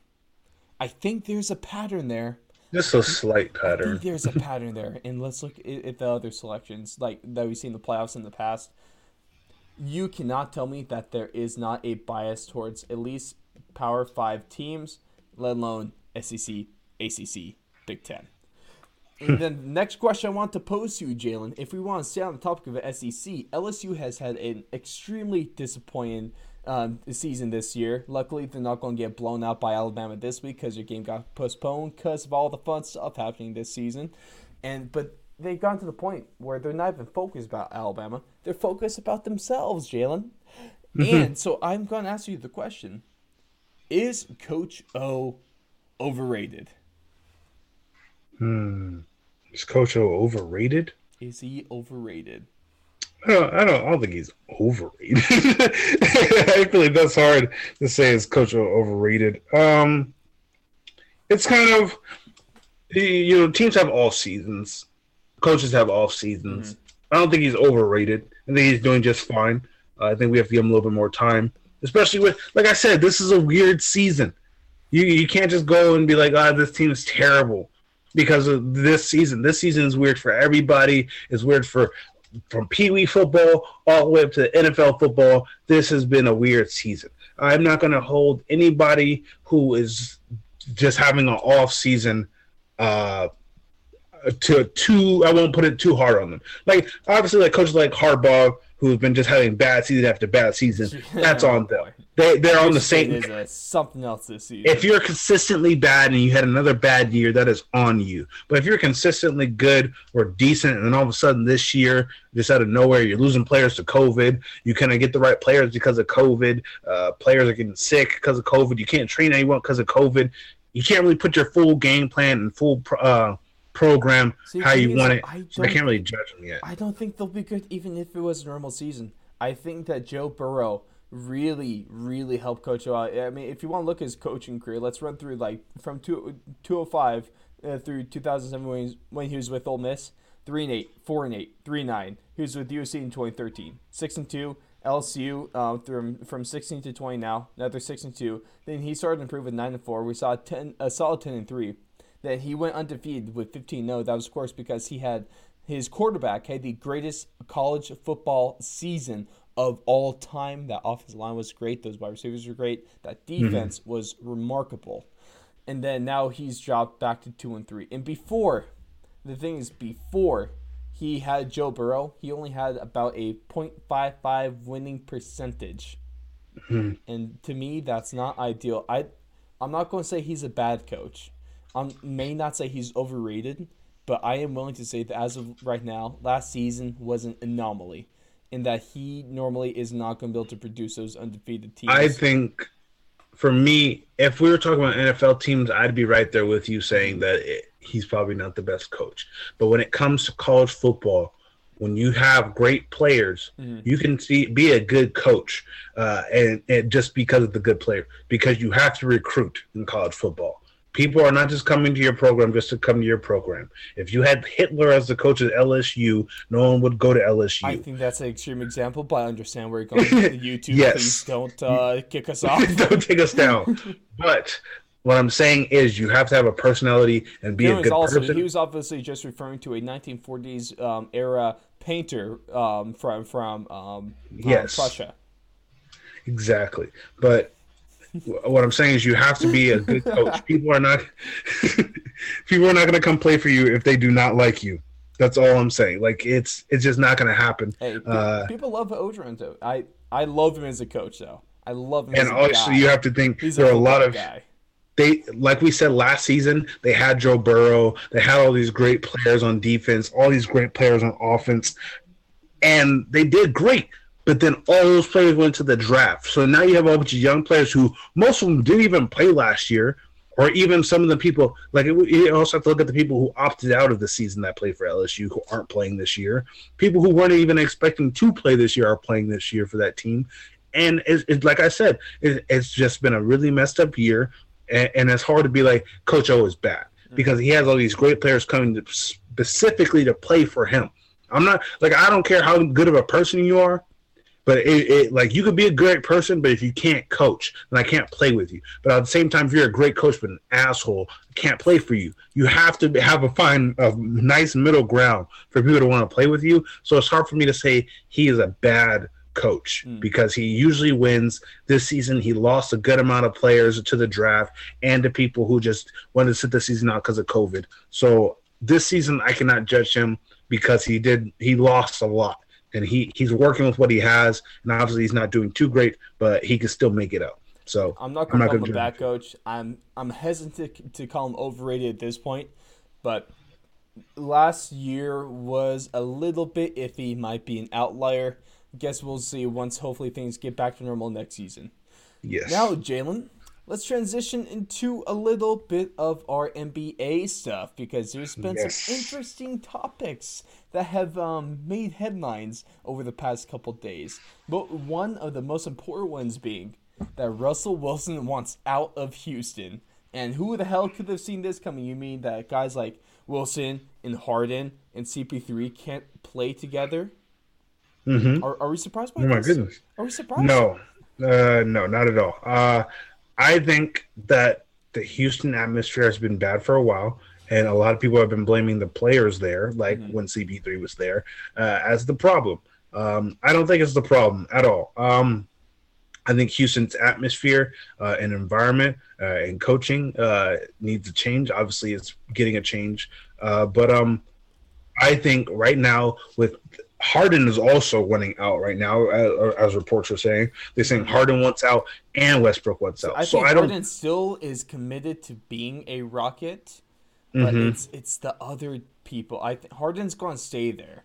I think there's a pattern there. Just a slight I pattern. think there's a pattern there, and let's look at, at the other selections like that we've seen in the playoffs in the past. You cannot tell me that there is not a bias towards at least Power Five teams, let alone SEC, ACC, Big Ten. And then the next question I want to pose to you, Jalen, if we want to stay on the topic of the SEC, LSU has had an extremely disappointing um, season this year. Luckily, they're not going to get blown out by Alabama this week because their game got postponed because of all the fun stuff happening this season. And but they've gotten to the point where they're not even focused about Alabama; they're focused about themselves, Jalen. and so I'm going to ask you the question: Is Coach O overrated? Hmm. Is Coach O overrated? Is he overrated? I don't, I don't. I don't think he's overrated. I feel like that's hard to say. Is Coach O overrated? Um, it's kind of you know teams have off seasons, coaches have off seasons. I don't think he's overrated. I think he's doing just fine. Uh, I think we have to give him a little bit more time, especially with like I said, this is a weird season. You you can't just go and be like, ah, this team is terrible because of this season. This season is weird for everybody. It's weird for from Pee Wee football all the way up to NFL football. This has been a weird season. I'm not going to hold anybody who is just having an off season uh, to too. I won't put it too hard on them. Like obviously, like coaches like Harbaugh who've been just having bad season after bad season. That's Oh, on them. boy. They they're on the same. is uh, something else this season. If you're consistently bad and you had another bad year, that is on you. But if you're consistently good or decent, and then all of a sudden this year, just out of nowhere, you're losing players to COVID. You couldn't get the right players because of COVID. Uh, players are getting sick because of COVID. You can't train anyone because of COVID. You can't really put your full game plan and full uh, program See, how you want is, it. I So I can't really judge them yet. I don't think they'll be good even if it was a normal season. I think that Joe Burrow really, really helped coach out. I mean, if you want to look at his coaching career, let's run through like from two, 205 uh, through 2007 when he, was, when he was with Ole Miss. 3 and 8, 4 and 8, 3 and 9. He was with USC in 2013. 6 and 2, LSU uh, from from 16 to 20 now, another 6 and 2. Then he started to improve with 9 and 4. We saw a 10 a solid 10 and 3. Then he went undefeated with 15 0. That was of course because he had his quarterback had the greatest college football season of all time. That offensive line was great. Those wide receivers were great. That mm-hmm. defense was remarkable. And then now he's dropped back to two and three. And before, the thing is, before he had Joe Burrow, he only had about a .55 winning percentage. Mm-hmm. And to me, that's not ideal. I, I'm not going to say he's a bad coach. I may not say he's overrated, but I am willing to say that as of right now, last season was an anomaly, in that he normally is not going to be able to produce those undefeated teams. I think for me, if we were talking about NFL teams, I'd be right there with you saying that it, he's probably not the best coach. But when it comes to college football, when you have great players, you can see be a good coach, uh, and, and just because of the good player, because you have to recruit in college football. People are not just coming to your program just to come to your program. If you had Hitler as the coach at LSU, no one would go to LSU. I think that's an extreme example, but I understand where you're going. YouTube, Yes. please don't uh, kick us off. Don't take us down. But what I'm saying is, you have to have a personality and be He a good also person. he was obviously just referring to a 1940s um, era painter um, from from um, Yes. um, Prussia. Exactly. But what I'm saying is, you have to be a good coach. People are not. people are not going to come play for you if they do not like you. That's all I'm saying. Like it's it's just not going to happen. Hey, pe- Uh, people love Orgeron though. I I love him as a coach though. I love him. and as a also, you have to think He's there are a lot of guy. they like we said last season they had Joe Burrow, they had all these great players on defense, all these great players on offense, and they did great. But then all those players went to the draft. So now you have a bunch of young players who most of them didn't even play last year, or even some of the people like you also have to look at the people who opted out of the season that played for LSU who aren't playing this year. People who weren't even expecting to play this year are playing this year for that team. And it's, it's like I said, it, it's just been a really messed up year and, and it's hard to be like Coach O is bad mm. because he has all these great players coming to specifically to play for him. I'm not like I don't care how good of a person you are, but it, it like you could be a great person, but if you can't coach, then I can't play with you. But at the same time, if you're a great coach but an asshole, I can't play for you. You have to have a fine, a nice middle ground for people to want to play with you. So it's hard for me to say he is a bad coach hmm. because he usually wins. This season, he lost a good amount of players to the draft and to people who just wanted to sit the season out because of COVID. So this season, I cannot judge him because he did he lost a lot and he he's working with what he has and obviously he's not doing too great, but he can still make it up. So I'm not I'm going to call him a bad coach. I'm I'm hesitant to call him overrated at this point, but last year was a little bit iffy. Might be an outlier. Guess we'll see once hopefully things get back to normal next season. yes. Now, Jalen, let's transition into a little bit of our NBA stuff because there's been Yes. some interesting topics that have um, made headlines over the past couple days. But one of the most important ones being that Russell Wilson wants out of Houston. And who the hell could have seen this coming? You mean that guys like Wilson and Harden and CP3 can't play together? Mhm. Are, are we surprised by Oh my goodness. Are we surprised? No, uh, no, not at all. Uh, I think that the Houston atmosphere has been bad for a while, and a lot of people have been blaming the players there, like when CP3 was there, uh, as the problem. Um, I don't think it's the problem at all. Um, I think Houston's atmosphere uh, and environment uh, and coaching uh, needs a change. Obviously, it's getting a change, uh, but um, I think right now with Harden is also wanting out right now, as, as, reports are saying. They're saying Harden wants out and Westbrook wants out. I so think I don't... Harden still is committed to being a Rocket, but mm-hmm. it's it's the other people. I think Harden's going to stay there.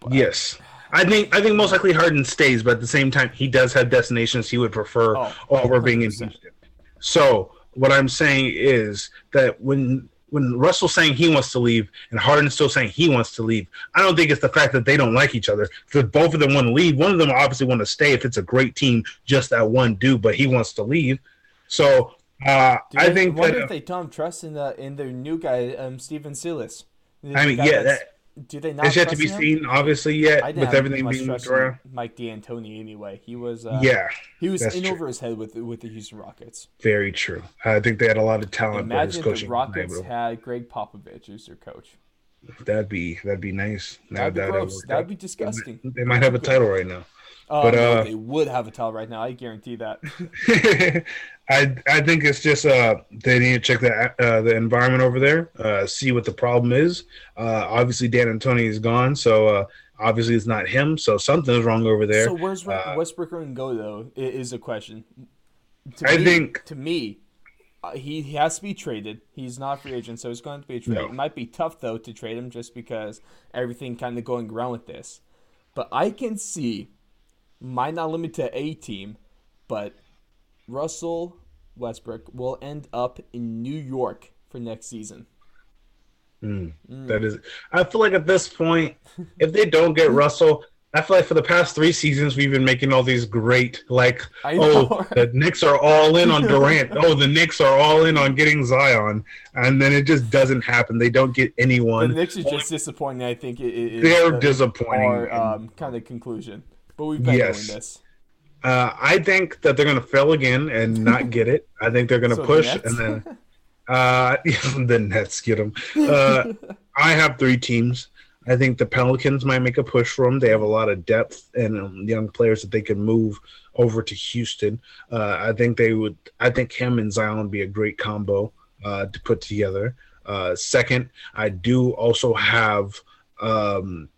But... Yes. I think I think most likely Harden stays, but at the same time, he does have destinations he would prefer oh, over 100%. being in Houston. So what I'm saying is that when when Russell's saying he wants to leave and Harden's still saying he wants to leave, I don't think it's the fact that they don't like each other. Because both of them want to leave. One of them obviously want to stay if it's a great team, just that one dude, but he wants to leave. So uh, I think. I wonder that, if they don't trust in the in their new guy, um, Stephen Silas. I mean, yeah, that, do they not? It's yet to be him? seen, obviously, yet with everything being moved around. Mike D'Antoni, anyway, he was. Uh, yeah, he was in true. over his head with with the Houston Rockets. Very true. I think they had a lot of talent. Imagine if the Rockets had Gregg Popovich as their coach. That'd be that'd be nice. That'd, that'd be, gross. that'd be disgusting. They might have a title right now. Oh, but no, uh, they would have a title right now. I guarantee that. I I think it's just uh they need to check the uh, the environment over there, uh, see what the problem is. Uh, obviously, D'Antoni is gone, so uh, obviously it's not him. So something's wrong over there. So where's uh, Westbrook going to go though? Is a question. To I me, think to me, uh, he, he has to be traded. He's not free agent, so he's going to be traded. No. It might be tough though to trade him just because everything kind of going around with this. But I can see might not limit to a team, but Russell Westbrook will end up in New York for next season. Mm, mm. That is, I feel like at this point, if they don't get Russell, I feel like for the past three seasons we've been making all these great, like, oh, the Knicks are all in on Durant. oh, the Knicks are all in on getting Zion, and then it just doesn't happen. They don't get anyone. The Knicks is just disappointing. I think it, it, they're the, disappointing. Our um, kind of conclusion. But we've been yes. doing this. Uh, I think that they're going to fail again and not get it. I think they're going to so push the and then uh, the Nets get them. Uh, I have three teams. I think the Pelicans might make a push for them. They have a lot of depth and um, young players that they can move over to Houston. Uh, I think they would. I think him and Zion would be a great combo uh, to put together. Uh, second, I do also have. Um,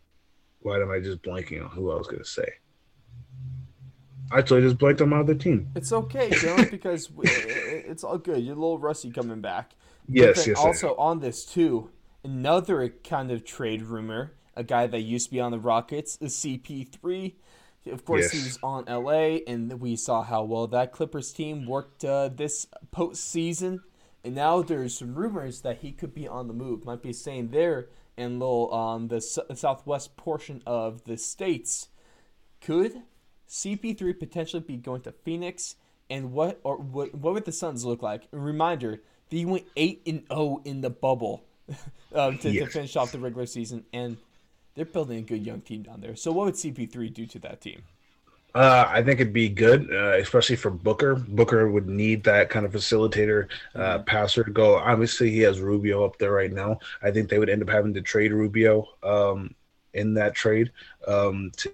why am I just blanking on who I was going to say? I totally just blanked on my other team. It's okay, Dylan, because it's all good. You're a little rusty coming back. Yes, yes. Also on this too, another kind of trade rumor. A guy that used to be on the Rockets is CP3. Of course, yes. he was on LA, and we saw how well that Clippers team worked uh, this postseason. And now there's some rumors that he could be on the move. Might be saying there in little um, the s- southwest portion of the states. Could CP3 potentially be going to Phoenix? And what or what, what would the Suns look like? A reminder: they went eight and zero oh in the bubble um, to, yes. to finish off the regular season, and they're building a good young team down there. So, what would CP3 do to that team? Uh, I think it'd be good, uh, especially for Booker. Booker would need that kind of facilitator, uh, mm-hmm. passer to go. Obviously, he has Rubio up there right now. I think they would end up having to trade Rubio um, in that trade um, to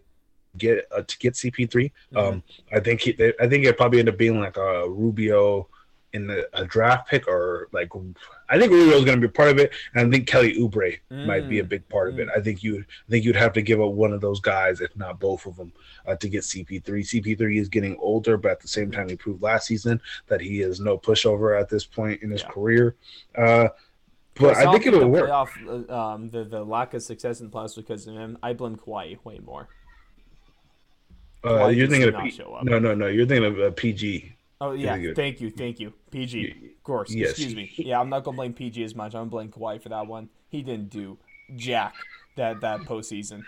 get uh, to get CP3. Mm-hmm. Um, I think he, they, I think it probably end up being like a Rubio in the, a draft pick or like I think Rubio is going to be part of it, and I think Kelly Oubre mm. might be a big part mm. of it. Mm. I think you I think you'd have to give up one of those guys, if not both of them, uh, to get CP3. CP3 is getting older, but at the same time, he proved last season that he is no pushover at this point in his yeah. career. Uh, but I think it'll work. Playoff, uh, um, the the lack of success in the playoffs because of him. I blame Kawhi way more. Uh, you're thinking of P- no, no, no. You're thinking of uh, PG. Oh yeah, thank you, thank you, PG. Of course, yes. excuse me. Yeah, I'm not gonna blame PG as much. I'm gonna blame Kawhi for that one. He didn't do jack that that postseason.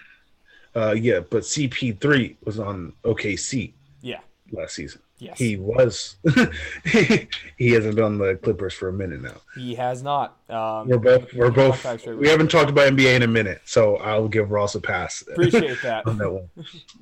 Uh, yeah, but CP3 was on OKC. Yeah, last season. Yes. He was. he hasn't been on the Clippers for a minute now. He has not. Um, we're both. We're both. We haven't talked about NBA in a minute, so I'll give Ross a pass. Appreciate that. on that one.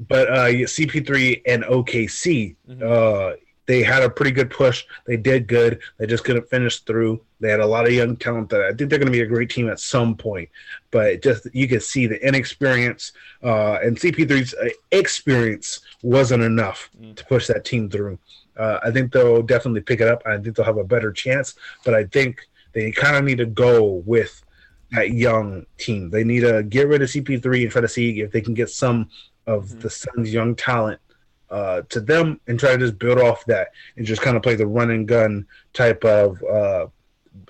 But uh, CP3 and OKC, mm-hmm. uh, they had a pretty good push. They did good. They just couldn't finish through. They had a lot of young talent that I think they're going to be a great team at some point. But just you can see the inexperience uh, and CP3's uh, experience wasn't enough mm. to push that team through. Uh, I think they'll definitely pick it up. I think they'll have a better chance. But I think they kind of need to go with that young team. They need to get rid of CP3 and try to see if they can get some of Mhm. the Suns' young talent uh, to them and try to just build off that and just kind of play the run and gun type of uh,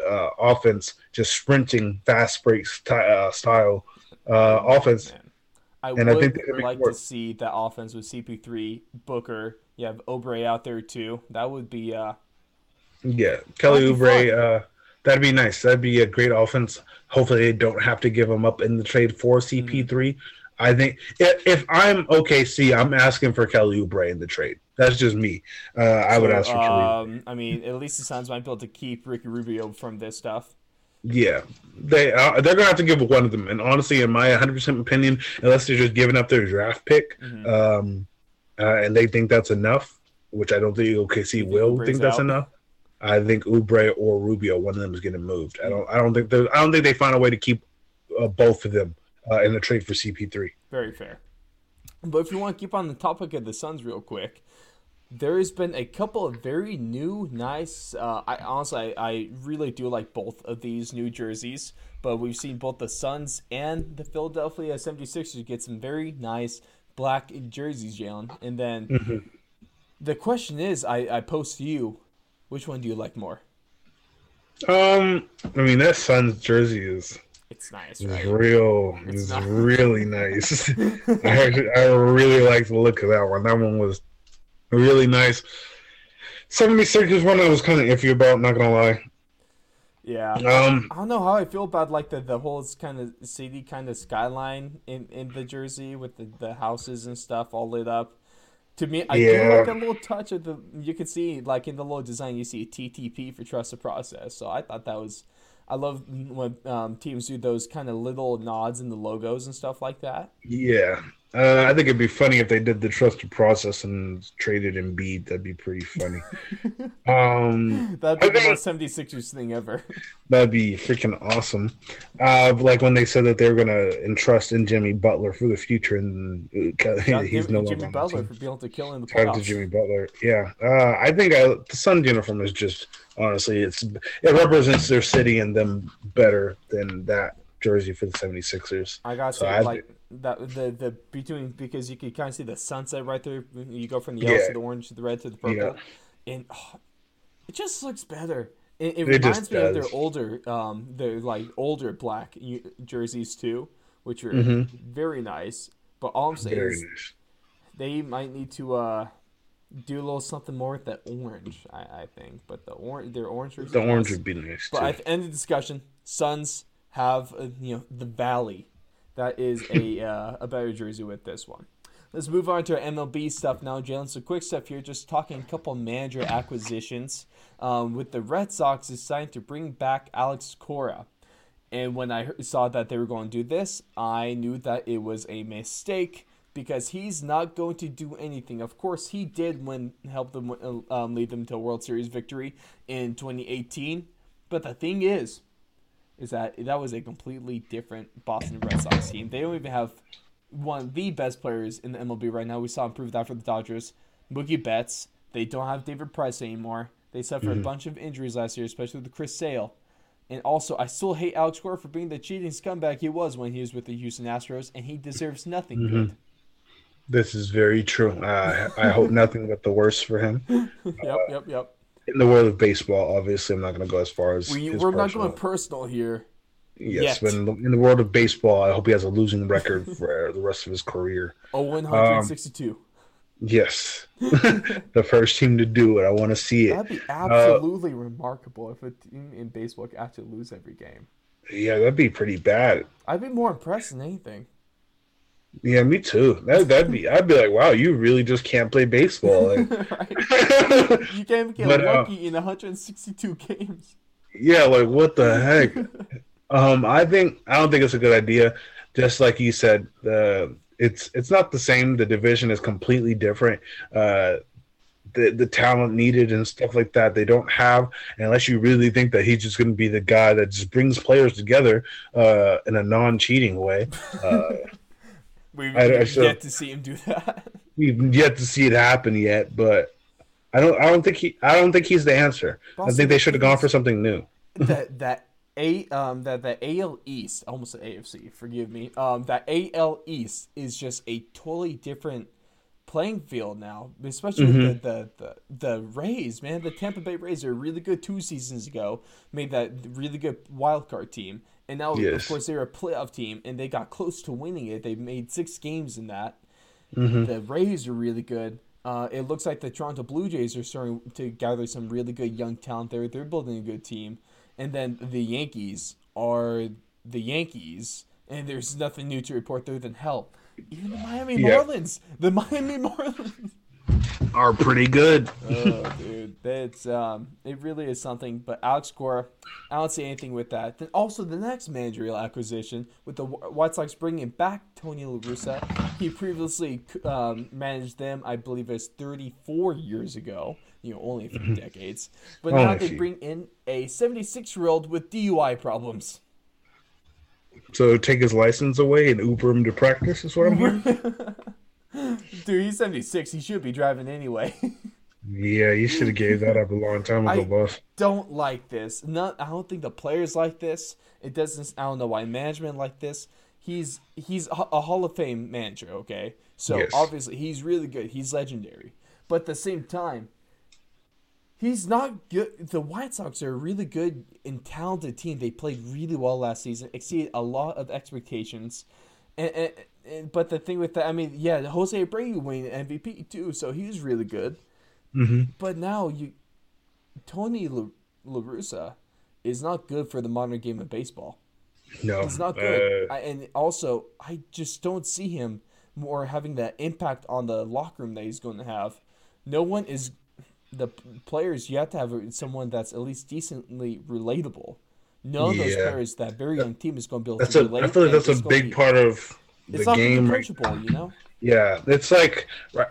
uh, offense, just sprinting, fast breaks ty- uh, style uh, offense. Man. I And I would think can make like to see that offense with CP3, Booker. You have Oubre out there too. That would be uh Yeah, Kelly That'd Oubre, uh, that'd be nice. That'd be a great offense. Hopefully, they don't have to give him up in the trade for CP3. I think if, if I'm OKC, I'm asking for Kelly Oubre in the trade. That's just me. Uh, I would ask for Kelly. um I mean, at least the Suns might be able to keep Ricky Rubio from this stuff. Yeah, they uh, they're gonna have to give one of them. And honestly, in my 100 percent opinion, unless they're just giving up their draft pick, Mhm. um, uh, and they think that's enough, which I don't think OKC think will think that's out? enough. I think Oubre or Rubio, one of them is getting moved. I don't. I don't think. they- I don't think they find a way to keep uh, both of them uh, in the trade for CP3. Very fair. But if you want to keep on the topic of the Suns real quick, there has been a couple of very new, nice. Uh, I honestly, I, I really do like both of these new jerseys. But we've seen both the Suns and the Philadelphia 76ers get some very nice black jerseys, Jalen. And then the question is, I, I pose to you, which one do you like more? Um, I mean that Suns jersey is It's nice, is right? real. It's It's not- really nice. I actually, I really like the look of that one. That one was really nice. Seventy six is one I was kind of iffy about. Not gonna lie. Yeah. Um, I don't know how I feel about like the, the whole kind of city kind of skyline in, in the Jersey with the, the houses and stuff all lit up. To me, I do like a little touch of the. You can see like in the little design, you see TTP for trust trusted process. So I thought that was. I love when um, teams do those kind of little nods in the logos and stuff like that. yeah. Uh, I think it'd be funny if they did the trusted process and traded Embiid. That'd be pretty funny. um, That'd be I the think- most 76ers thing ever. that'd be freaking awesome. Uh, like when they said that they were gonna entrust in Jimmy Butler for the future, and uh, Shout he's Jimmy, no longer Jimmy on the Butler team. for being able to kill in the Shout out to. Jimmy Butler. Yeah, uh, I think I, the Suns uniform is just honestly, it's it represents their city and them better than that jersey for the 76ers. I gotta So say, I like that the the between because you can kind of see the sunset right there. You go from the yellow Yeah. to the orange to the red to the purple, Yeah. and oh, it just looks better. It, it It reminds me of their older, um, their like older black jerseys too, which are Mhm. very nice. But all I'm saying Very is nice. they might need to uh do a little something more with that orange. I, I think, but the orange, their orange jerseys The orange nice. would be nice But too. at the end of the discussion, Suns have uh, you know the Valley. That is a uh, a better jersey with this one. Let's move on to our MLB stuff now, Jalen. So quick stuff here, just talking a couple manager acquisitions. Um, with the Red Sox deciding to bring back Alex Cora. And when I saw that they were going to do this, I knew that it was a mistake because he's not going to do anything. Of course, he did when help them uh, um, lead them to a World Series victory in 2018. But the thing is, is that that was a completely different Boston Red Sox team. They don't even have one of the best players in the MLB right now. We saw him prove that for the Dodgers. Mookie Betts. They don't have David Price anymore. They suffered a bunch of injuries last year, especially with Chris Sale. And also, I still hate Alex Cora for being the cheating scumbag he was when he was with the Houston Astros, and he deserves nothing good. This is very true. Uh, I hope nothing but the worst for him. yep, yep, yep. In the world of baseball, obviously, I'm not going to go as far as we, we're not going personal here. Yes, yet. but in the, in the world of baseball, I hope he has a losing record for uh, the rest of his career. Oh, 162. Um, yes, the first team to do it. I want to see it. That'd be uh, absolutely remarkable if a team in baseball could actually lose every game. Yeah, that'd be pretty bad. I'd be more impressed than anything. Yeah, me too. That that'd be. I'd be like, wow, you really just can't play baseball. Like. You can't even get But, uh, lucky in 162 games. yeah, like what the heck? Um, I think I don't think it's a good idea. Just like you said, the it's it's not the same. The division is completely different. Uh, the the talent needed and stuff like that they don't have unless you really think that he's just going to be the guy that just brings players together uh, in a non-cheating way. Uh, We've I- I yet to see him do that. we've yet to see it happen yet, but I don't I don't think he I don't think he's the answer. I think they should have gone for something new. that that a um that the AL East, almost the AFC, forgive me. Um, that AL East is just a totally different playing field now, especially Mm-hmm. with the, the the the Rays. Man, the Tampa Bay Rays are really good two seasons ago. Made that really good wild card team, and now of course they're a playoff team, and they got close to winning it. They made six games in that. Mm-hmm. The Rays are really good. Uh, it looks like the Toronto Blue Jays are starting to gather some really good young talent there. They're building a good team. And then the Yankees are the Yankees, and there's nothing new to report there than hell. Even the Miami. Marlins, the Miami Marlins. Are pretty good. oh, that's um, it really is something. But Alex Cora, I don't see anything with that. Then also the next managerial acquisition with the White Sox bringing back Tony La Russa. He previously um, managed them, I believe, as 34 years ago. You know, only a few decades. But now they bring in a 76 year old with DUI problems. So take his license away and Uber him to practice is what I'm hearing. Dude, he's 76. He should be driving anyway. yeah, you should have gave that up a long time ago, I- boss. don't like this. Not I don't think the players like this. It doesn't I don't know why management like this. He's he's a Hall of Fame manager, okay? So Yes. obviously he's really good. He's legendary. But at the same time, he's not good. The White Sox are a really good and talented team. They played really well last season, exceeded a lot of expectations. And, and, and but the thing with that, I mean, yeah, Jose Abreu winning MVP too, so he was really good. Hmm But now you, Tony La, Russa is not good for the modern game of baseball. No, it's not good. Uh, I, and also, I just don't see him more having that impact on the locker room that he's going to have. No one is the players. You have to have someone that's at least decently relatable. None of those players, that very young team, is going to be able that's to a. relate. I feel like that's a big be- part of the It's not going to game. right you know. Yeah, it's like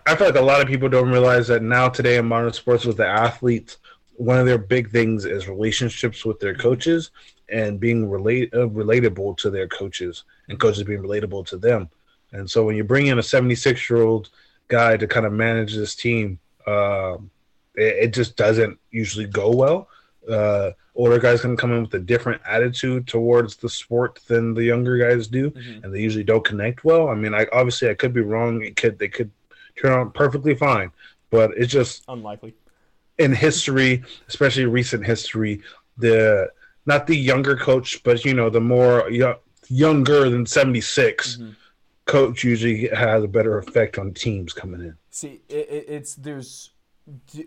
I feel like a lot of people don't realize that now today in modern sports with the athletes, one of their big things is relationships with their coaches and being relate uh, relatable to their coaches and coaches being relatable to them. And so when you bring in a 76 year old guy to kind of manage this team, um, it, it just doesn't usually go well. Uh, older guys can come in with a different attitude towards the sport than the younger guys do Mhm. and they usually don't connect well. I mean, I obviously I could be wrong. It could they could turn out perfectly fine, but it's just Unlikely. in history, especially recent history, the not the younger coach, but you know the more yo- younger than seventy Mhm. coach usually has a better effect on teams coming in. See, it, it, it's there's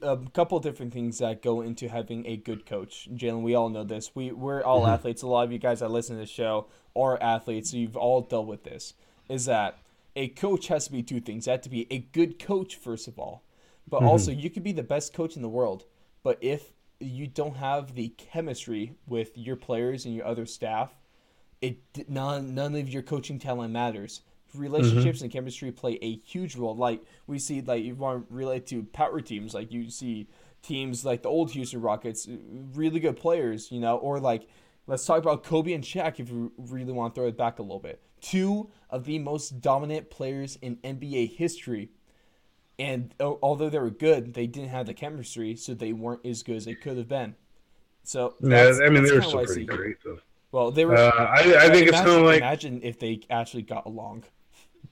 a couple different things that go into having a good coach. Jalen, we all know this. We we're all Mm-hmm. athletes. A lot of you guys that listen to the show are athletes. So you've all dealt with this. Is that a coach has to be two things. They have to be a good coach first of all, but Mm-hmm. also you could be the best coach in the world, but if you don't have the chemistry with your players and your other staff, it none none of your coaching talent matters. Mm-hmm. Relationships and chemistry play a huge role. Like we see, like you want to relate to power teams, like you see teams like the old Houston Rockets, uh, really good players, you know, or like let's talk about Kobe and Shaq if you really want to throw it back a little bit. Two of the most dominant players in NBA history, and uh, although they were good, they didn't have the chemistry, so they weren't as good as they could have been. So Yeah, I mean they were still pretty great though. Well, they were. Uh, I, I think it's kind of like imagine if they actually got along.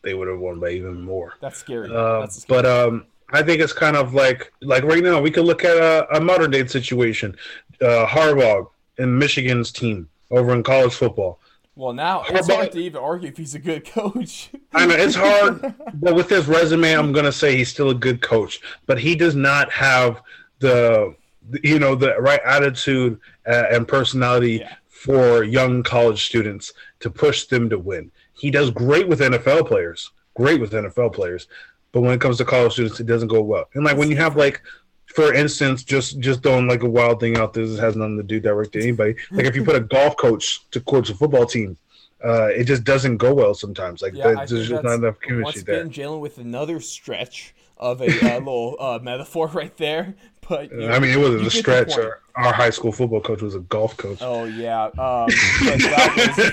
They would have won by even more. That's scary. Uh, That's scary. but um, I think it's kind of like like right now we could look at a, a modern day situation. Uh, Harbaugh and Michigan's team over in college football. well, now it's hard to even argue if he's a good coach. I know it's hard, but with his resume, I'm gonna say he's still a good coach. But he does not have the you know the right attitude uh, and personality Yeah. for young college students to push them to win. He does great with NFL players, great with NFL players, but when it comes to college students, it doesn't go well. And like when you have like, for instance, just just throwing like a wild thing out there, this has nothing to do direct to anybody. Like if you put a golf coach to coach a football team. Uh, it just doesn't go well sometimes. Like Yeah, there's just not enough once chemistry there. again Jalen with another stretch of a uh, little uh, metaphor right there. But you I mean, it wasn't a stretch. Our, our high school football coach was a golf coach. Oh yeah, um, was,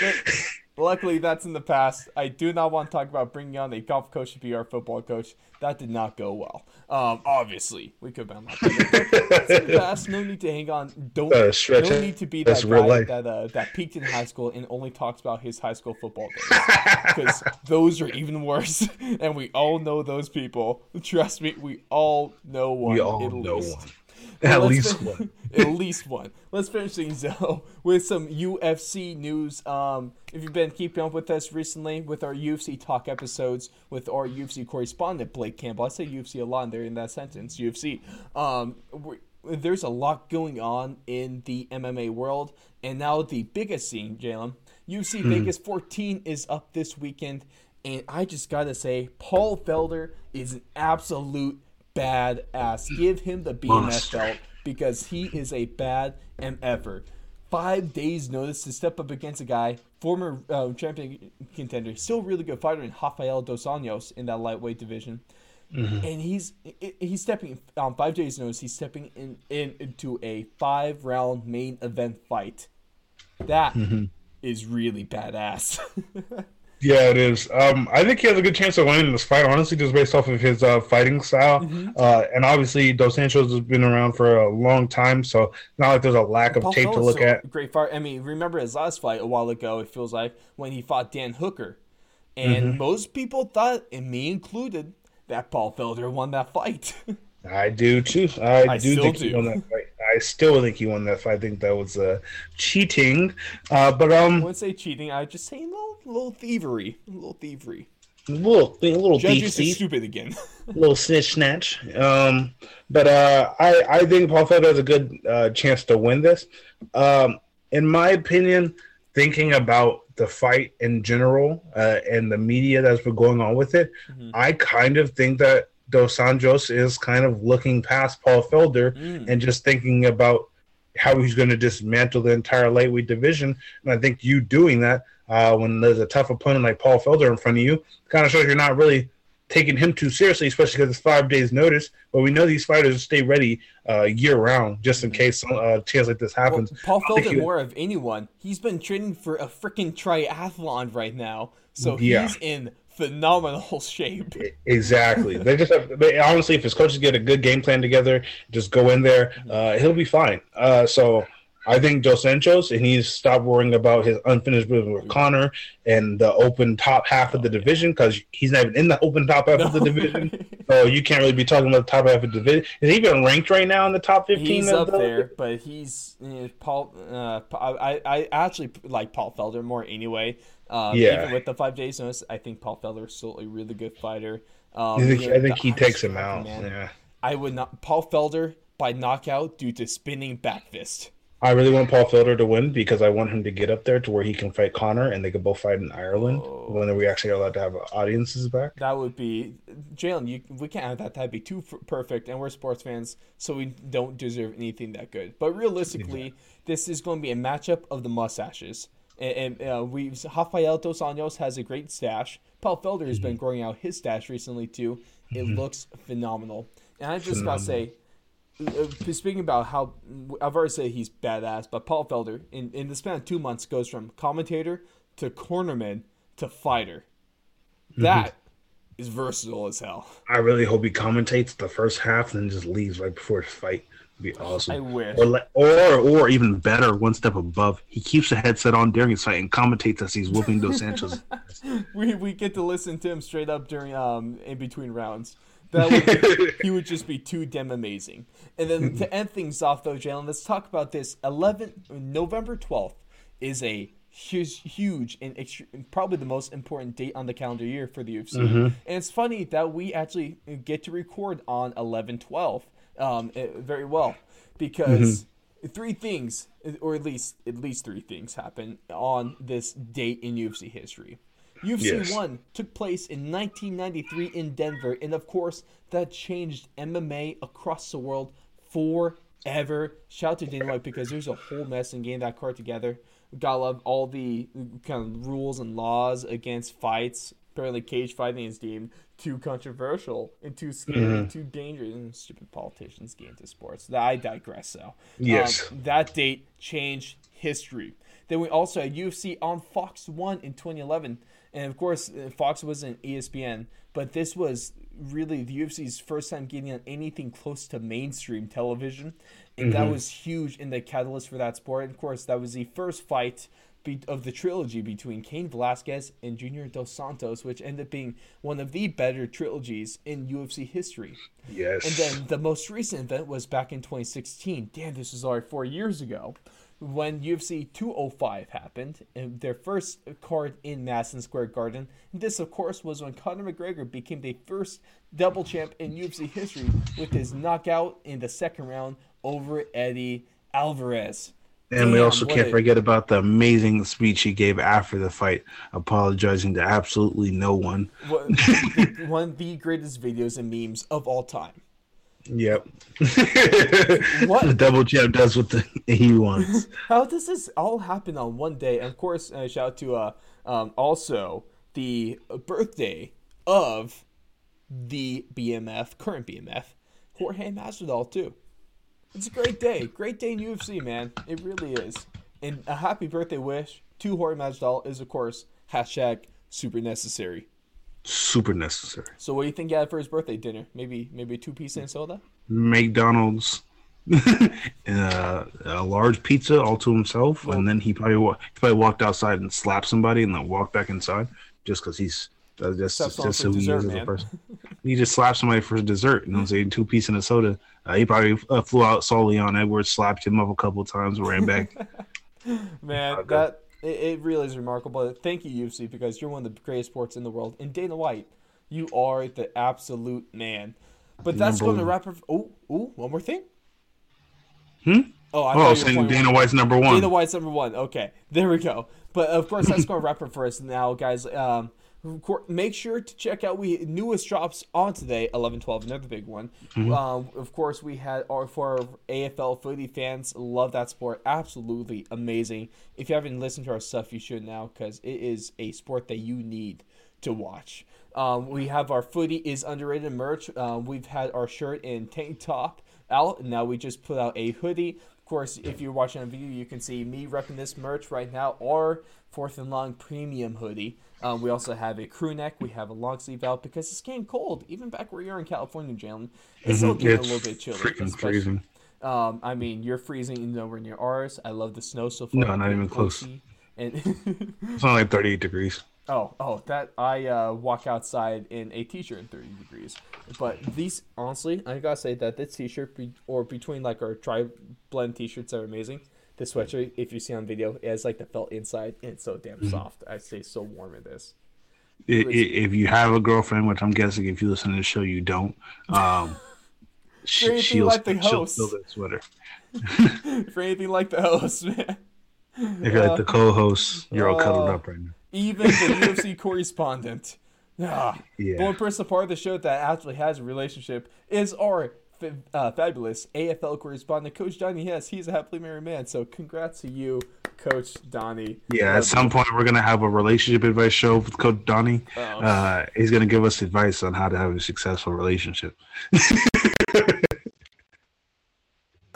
but luckily that's in the past. I do not want to talk about bringing on a golf coach to be our football coach. That did not go well. Um, obviously, we could have been like, that's in the past. No need to hang on. Don't. Uh, stretch no need to be that guy that uh, that peaked in high school and only talks about his high school football days because those are even worse. And we all know those people. Trust me, we all know one. We all know least. one. At least fin- one. at least one. Let's finish things though with some UFC news. Um, if you've been keeping up with us recently with our UFC talk episodes with our UFC correspondent Blake Campbell, I say UFC a lot in there in that sentence. UFC. Um, there's a lot going on in the MMA world, and now the biggest scene, Jalen. UFC Vegas 14 is up this weekend, and I just gotta say, Paul Felder is an absolute badass. Hmm. Give him the BMF belt because he is a bad MFer. Five days notice to step up against a guy, former uh, champion contender, still really good fighter in Rafael Dos Anjos in that lightweight division. Mm-hmm. And he's he's stepping on five days notice. He's stepping in, in into a five round main event fight. That mm-hmm. is really badass. Yeah, it is. Um, I think he has a good chance of winning this fight, honestly, just based off of his uh, fighting style. Mm-hmm. Uh, and obviously, Dos Santos has been around for a long time, so not like there's a lack of Paul tape to look at. Great fight. I mean, remember his last fight a while ago? It feels like when he fought Dan Hooker, and Mm-hmm. most people thought, and me included, that Paul Felder won that fight. I do too. I, I do think he do. won that fight. I still think he won that fight. I think that was uh, cheating. Uh, but I um, wouldn't say cheating. I would just say a little, little thievery, a little thievery. a little, a little Judges stupid again. little snitch snatch. Um, but uh, I I think Paul Felder has a good uh, chance to win this. Um, in my opinion, thinking about the fight in general uh, and the media that's been going on with it, Mhm. I kind of think that Dos Anjos is kind of looking past Paul Felder Mm. and just thinking about how he's going to dismantle the entire lightweight division. And I think you doing that uh, when there's a tough opponent like Paul Felder in front of you kind of shows you're not really taking him too seriously, especially because it's five days notice. But we know these fighters stay ready uh, year round just in case some uh, chance like this Well, happens. Paul Felder, he- more of anyone, he's been training for a freaking triathlon right now, so Yeah. he's in phenomenal shape. Exactly. they just have, they, honestly, if his coaches get a good game plan together, just go in there, uh, he'll be fine. Uh, so I think Dos Santos, and he's stopped worrying about his unfinished business with Conor and the open top half of the division because he's not even in the open top half of the division. So you can't really be talking about the top half of the division. Is he even ranked right now in the top fifteen? He's up the- there, but he's eh, Paul. Uh, I I actually like Paul Felder more anyway. Um, Yeah. Even with the five days notice, I think Paul Felder is still a really good fighter. Um, I think, you know, I think he takes him out. man. Yeah. I would not Paul Felder by knockout due to spinning back fist. I really want Paul Felder to win because I want him to get up there to where he can fight Conor and they can both fight in Ireland Oh. when we actually are allowed to have audiences back. That would be Jalen. You we can't have that. That'd be too f- perfect, and we're sports fans, so we don't deserve anything that good. But realistically, this is going to be a matchup of the mustaches. And, and uh, we Rafael Dos Anjos has a great stash. Paul Felder has Mm-hmm. been growing out his stash recently too. It looks phenomenal. And I just gotta say, uh, speaking about how I've already said he's badass, but Paul Felder in, in the span of two months goes from commentator to cornerman to fighter. Mm-hmm. That is versatile as hell. I really hope he commentates the first half and then just leaves right before the fight. It'd be awesome. I wish. Or, like, or, or even better, one step above, he keeps the headset on during his fight and commentates as he's whooping Dos Santos. We we get to listen to him straight up during um in between rounds. That would he would just be too damn amazing. And then to end things off though, Jalen, let's talk about this. Eleven November twelfth is a huge, huge and extre- probably the most important date on the calendar year for the UFC. And it's funny that we actually get to record on 11 12 um, eh, very well because three things, or at least at least three things, happen on this date in UFC history. UFC Yes. 1 took place in 1993 in Denver, and of course, that changed MMA across the world forever. Shout out to Dana White because there's a whole mess in getting that card together. Gotta love all the kind of rules and laws against fights. Apparently cage fighting is deemed too controversial and too scary, mm-hmm. too dangerous, and stupid politicians get into sports. I digress. So yes, um, that date changed history. Then we also had UFC on Fox One in 2011, and of course uh, Fox wasn't ESPN, but this was really the UFC's first time getting on anything close to mainstream television, and mm-hmm. that was huge in the catalyst for that sport. And of course, that was the first fight be- of the trilogy between Cain Velasquez and Junior Dos Santos, which ended up being one of the better trilogies in UFC history. Yes. And then the most recent event was back in 2016. Damn, this was already four years ago when UFC 205 happened, and their first card in Madison Square Garden. This, of course, was when Conor McGregor became the first double champ in UFC history with his knockout in the second round over Eddie Alvarez. And Damn, we also can't a... forget about the amazing speech he gave after the fight, apologizing to absolutely no one. one of the greatest videos and memes of all time. Yep. what the double champ does what the, he wants. How does this all happen on one day? And of course, uh, shout out to uh, um, also the birthday of the BMF, current BMF, Jorge Masvidal too. It's a great day, great day in UFC, man. It really is. And a happy birthday wish to Jorge Masvidal is of course hashtag super necessary super necessary. So what do you think he had for his birthday dinner? Maybe maybe a two piece and soda? McDonald's. uh, a large pizza all to himself, well, and then he probably wa- he probably walked outside and slapped somebody, and then walked back inside just because he's uh, just just, who he is as a person. he just slapped somebody for dessert, and you know, saying two piece and a soda. Uh, he probably uh, flew out saw Leon Edwards, slapped him up a couple times, ran back. Man, that it, it really is remarkable. Thank you, UFC, because you're one of the greatest sports in the world. And Dana White, you are the absolute man. But that's going to wrap up. Oh, oh, one more thing. Hmm. Oh, I oh, saying Dana White's number one. Dana White's number one. Okay, there we go. But of course, that's going to wrap it for us now, guys. Um, make sure to check out we newest drops on today 11 12 another big one. Mm-hmm. um, of course we had our for our afl footy fans love that sport. Absolutely amazing. If you haven't listened to our stuff you should now because it is a sport that you need to watch. Um, we have our footy is underrated merch. Um, we've had our shirt and tank top out. And now we just put out a hoodie course if you're watching on video you can see me repping this merch right now or fourth and long premium hoodie um, we also have a crew neck. We have a long sleeve out because it's getting cold. Even back where you're in California, Jalen, it's still mm-hmm. getting it's a little bit chilly. Freaking freezing. Um, I mean, you're freezing nowhere near ours. I love the snow so far. No, not even close. And it's only like 38 degrees. Oh, oh, that I uh, walk outside in a t-shirt in 30 degrees. But these, honestly, I gotta say that this t-shirt be, or between like our tri blend t-shirts are amazing the sweatshirt, if you see on video, it has like the felt inside and it's so damn mm-hmm. soft. I stay so warm in this. if you have a girlfriend, which I'm guessing if you listen to the show, you don't. Um, she, she'll, like the host. she'll that sweater. For anything like the host, man. If you're uh, like the co-host, you're uh, all cuddled up right now. Even the UFC correspondent. Ah, yeah. The one person part of the show that actually has a relationship is our uh, fabulous AFL correspondent, Coach Donnie Yes, He's a happily married man. So congrats to you, Coach Donnie. Yeah, at some point we're gonna have a relationship advice show with Coach Donnie. Oh, uh, he's gonna give us advice on how to have a successful relationship.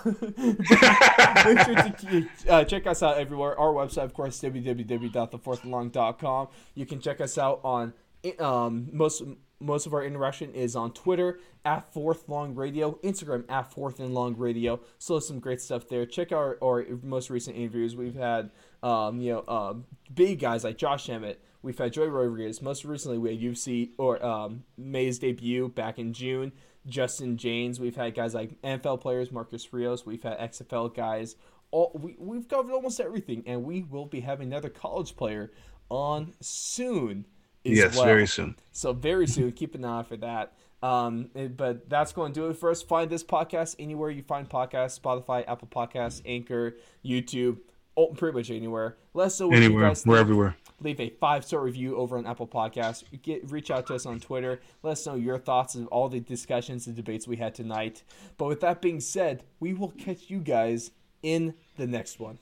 Make sure to uh, check us out everywhere. Our website, of course, www.thefourthlong.com. You can check us out on um, most most of our interaction is on Twitter at Fourth Long Radio, Instagram at Fourth and Long Radio. So some great stuff there. Check out our, our most recent interviews. We've had um, you know um, big guys like Josh Emmett. We've had Joey Rodriguez. Most recently, we had UFC or um, May's debut back in June. Justin Jaynes. We've had guys like NFL players, Marcus Rios. We've had XFL guys. All we, we've covered almost everything, and we will be having another college player on soon yes, well. very soon. So very soon. keep an eye for that. Um, but that's going to do it for us. Find this podcast anywhere you find podcasts: Spotify, Apple Podcasts, Anchor, YouTube, oh, pretty much anywhere. Let us know anywhere. We're everywhere. Leave a five star review over on Apple Podcasts. Get reach out to us on Twitter. Let us know your thoughts of all the discussions and debates we had tonight. But with that being said, we will catch you guys in the next one.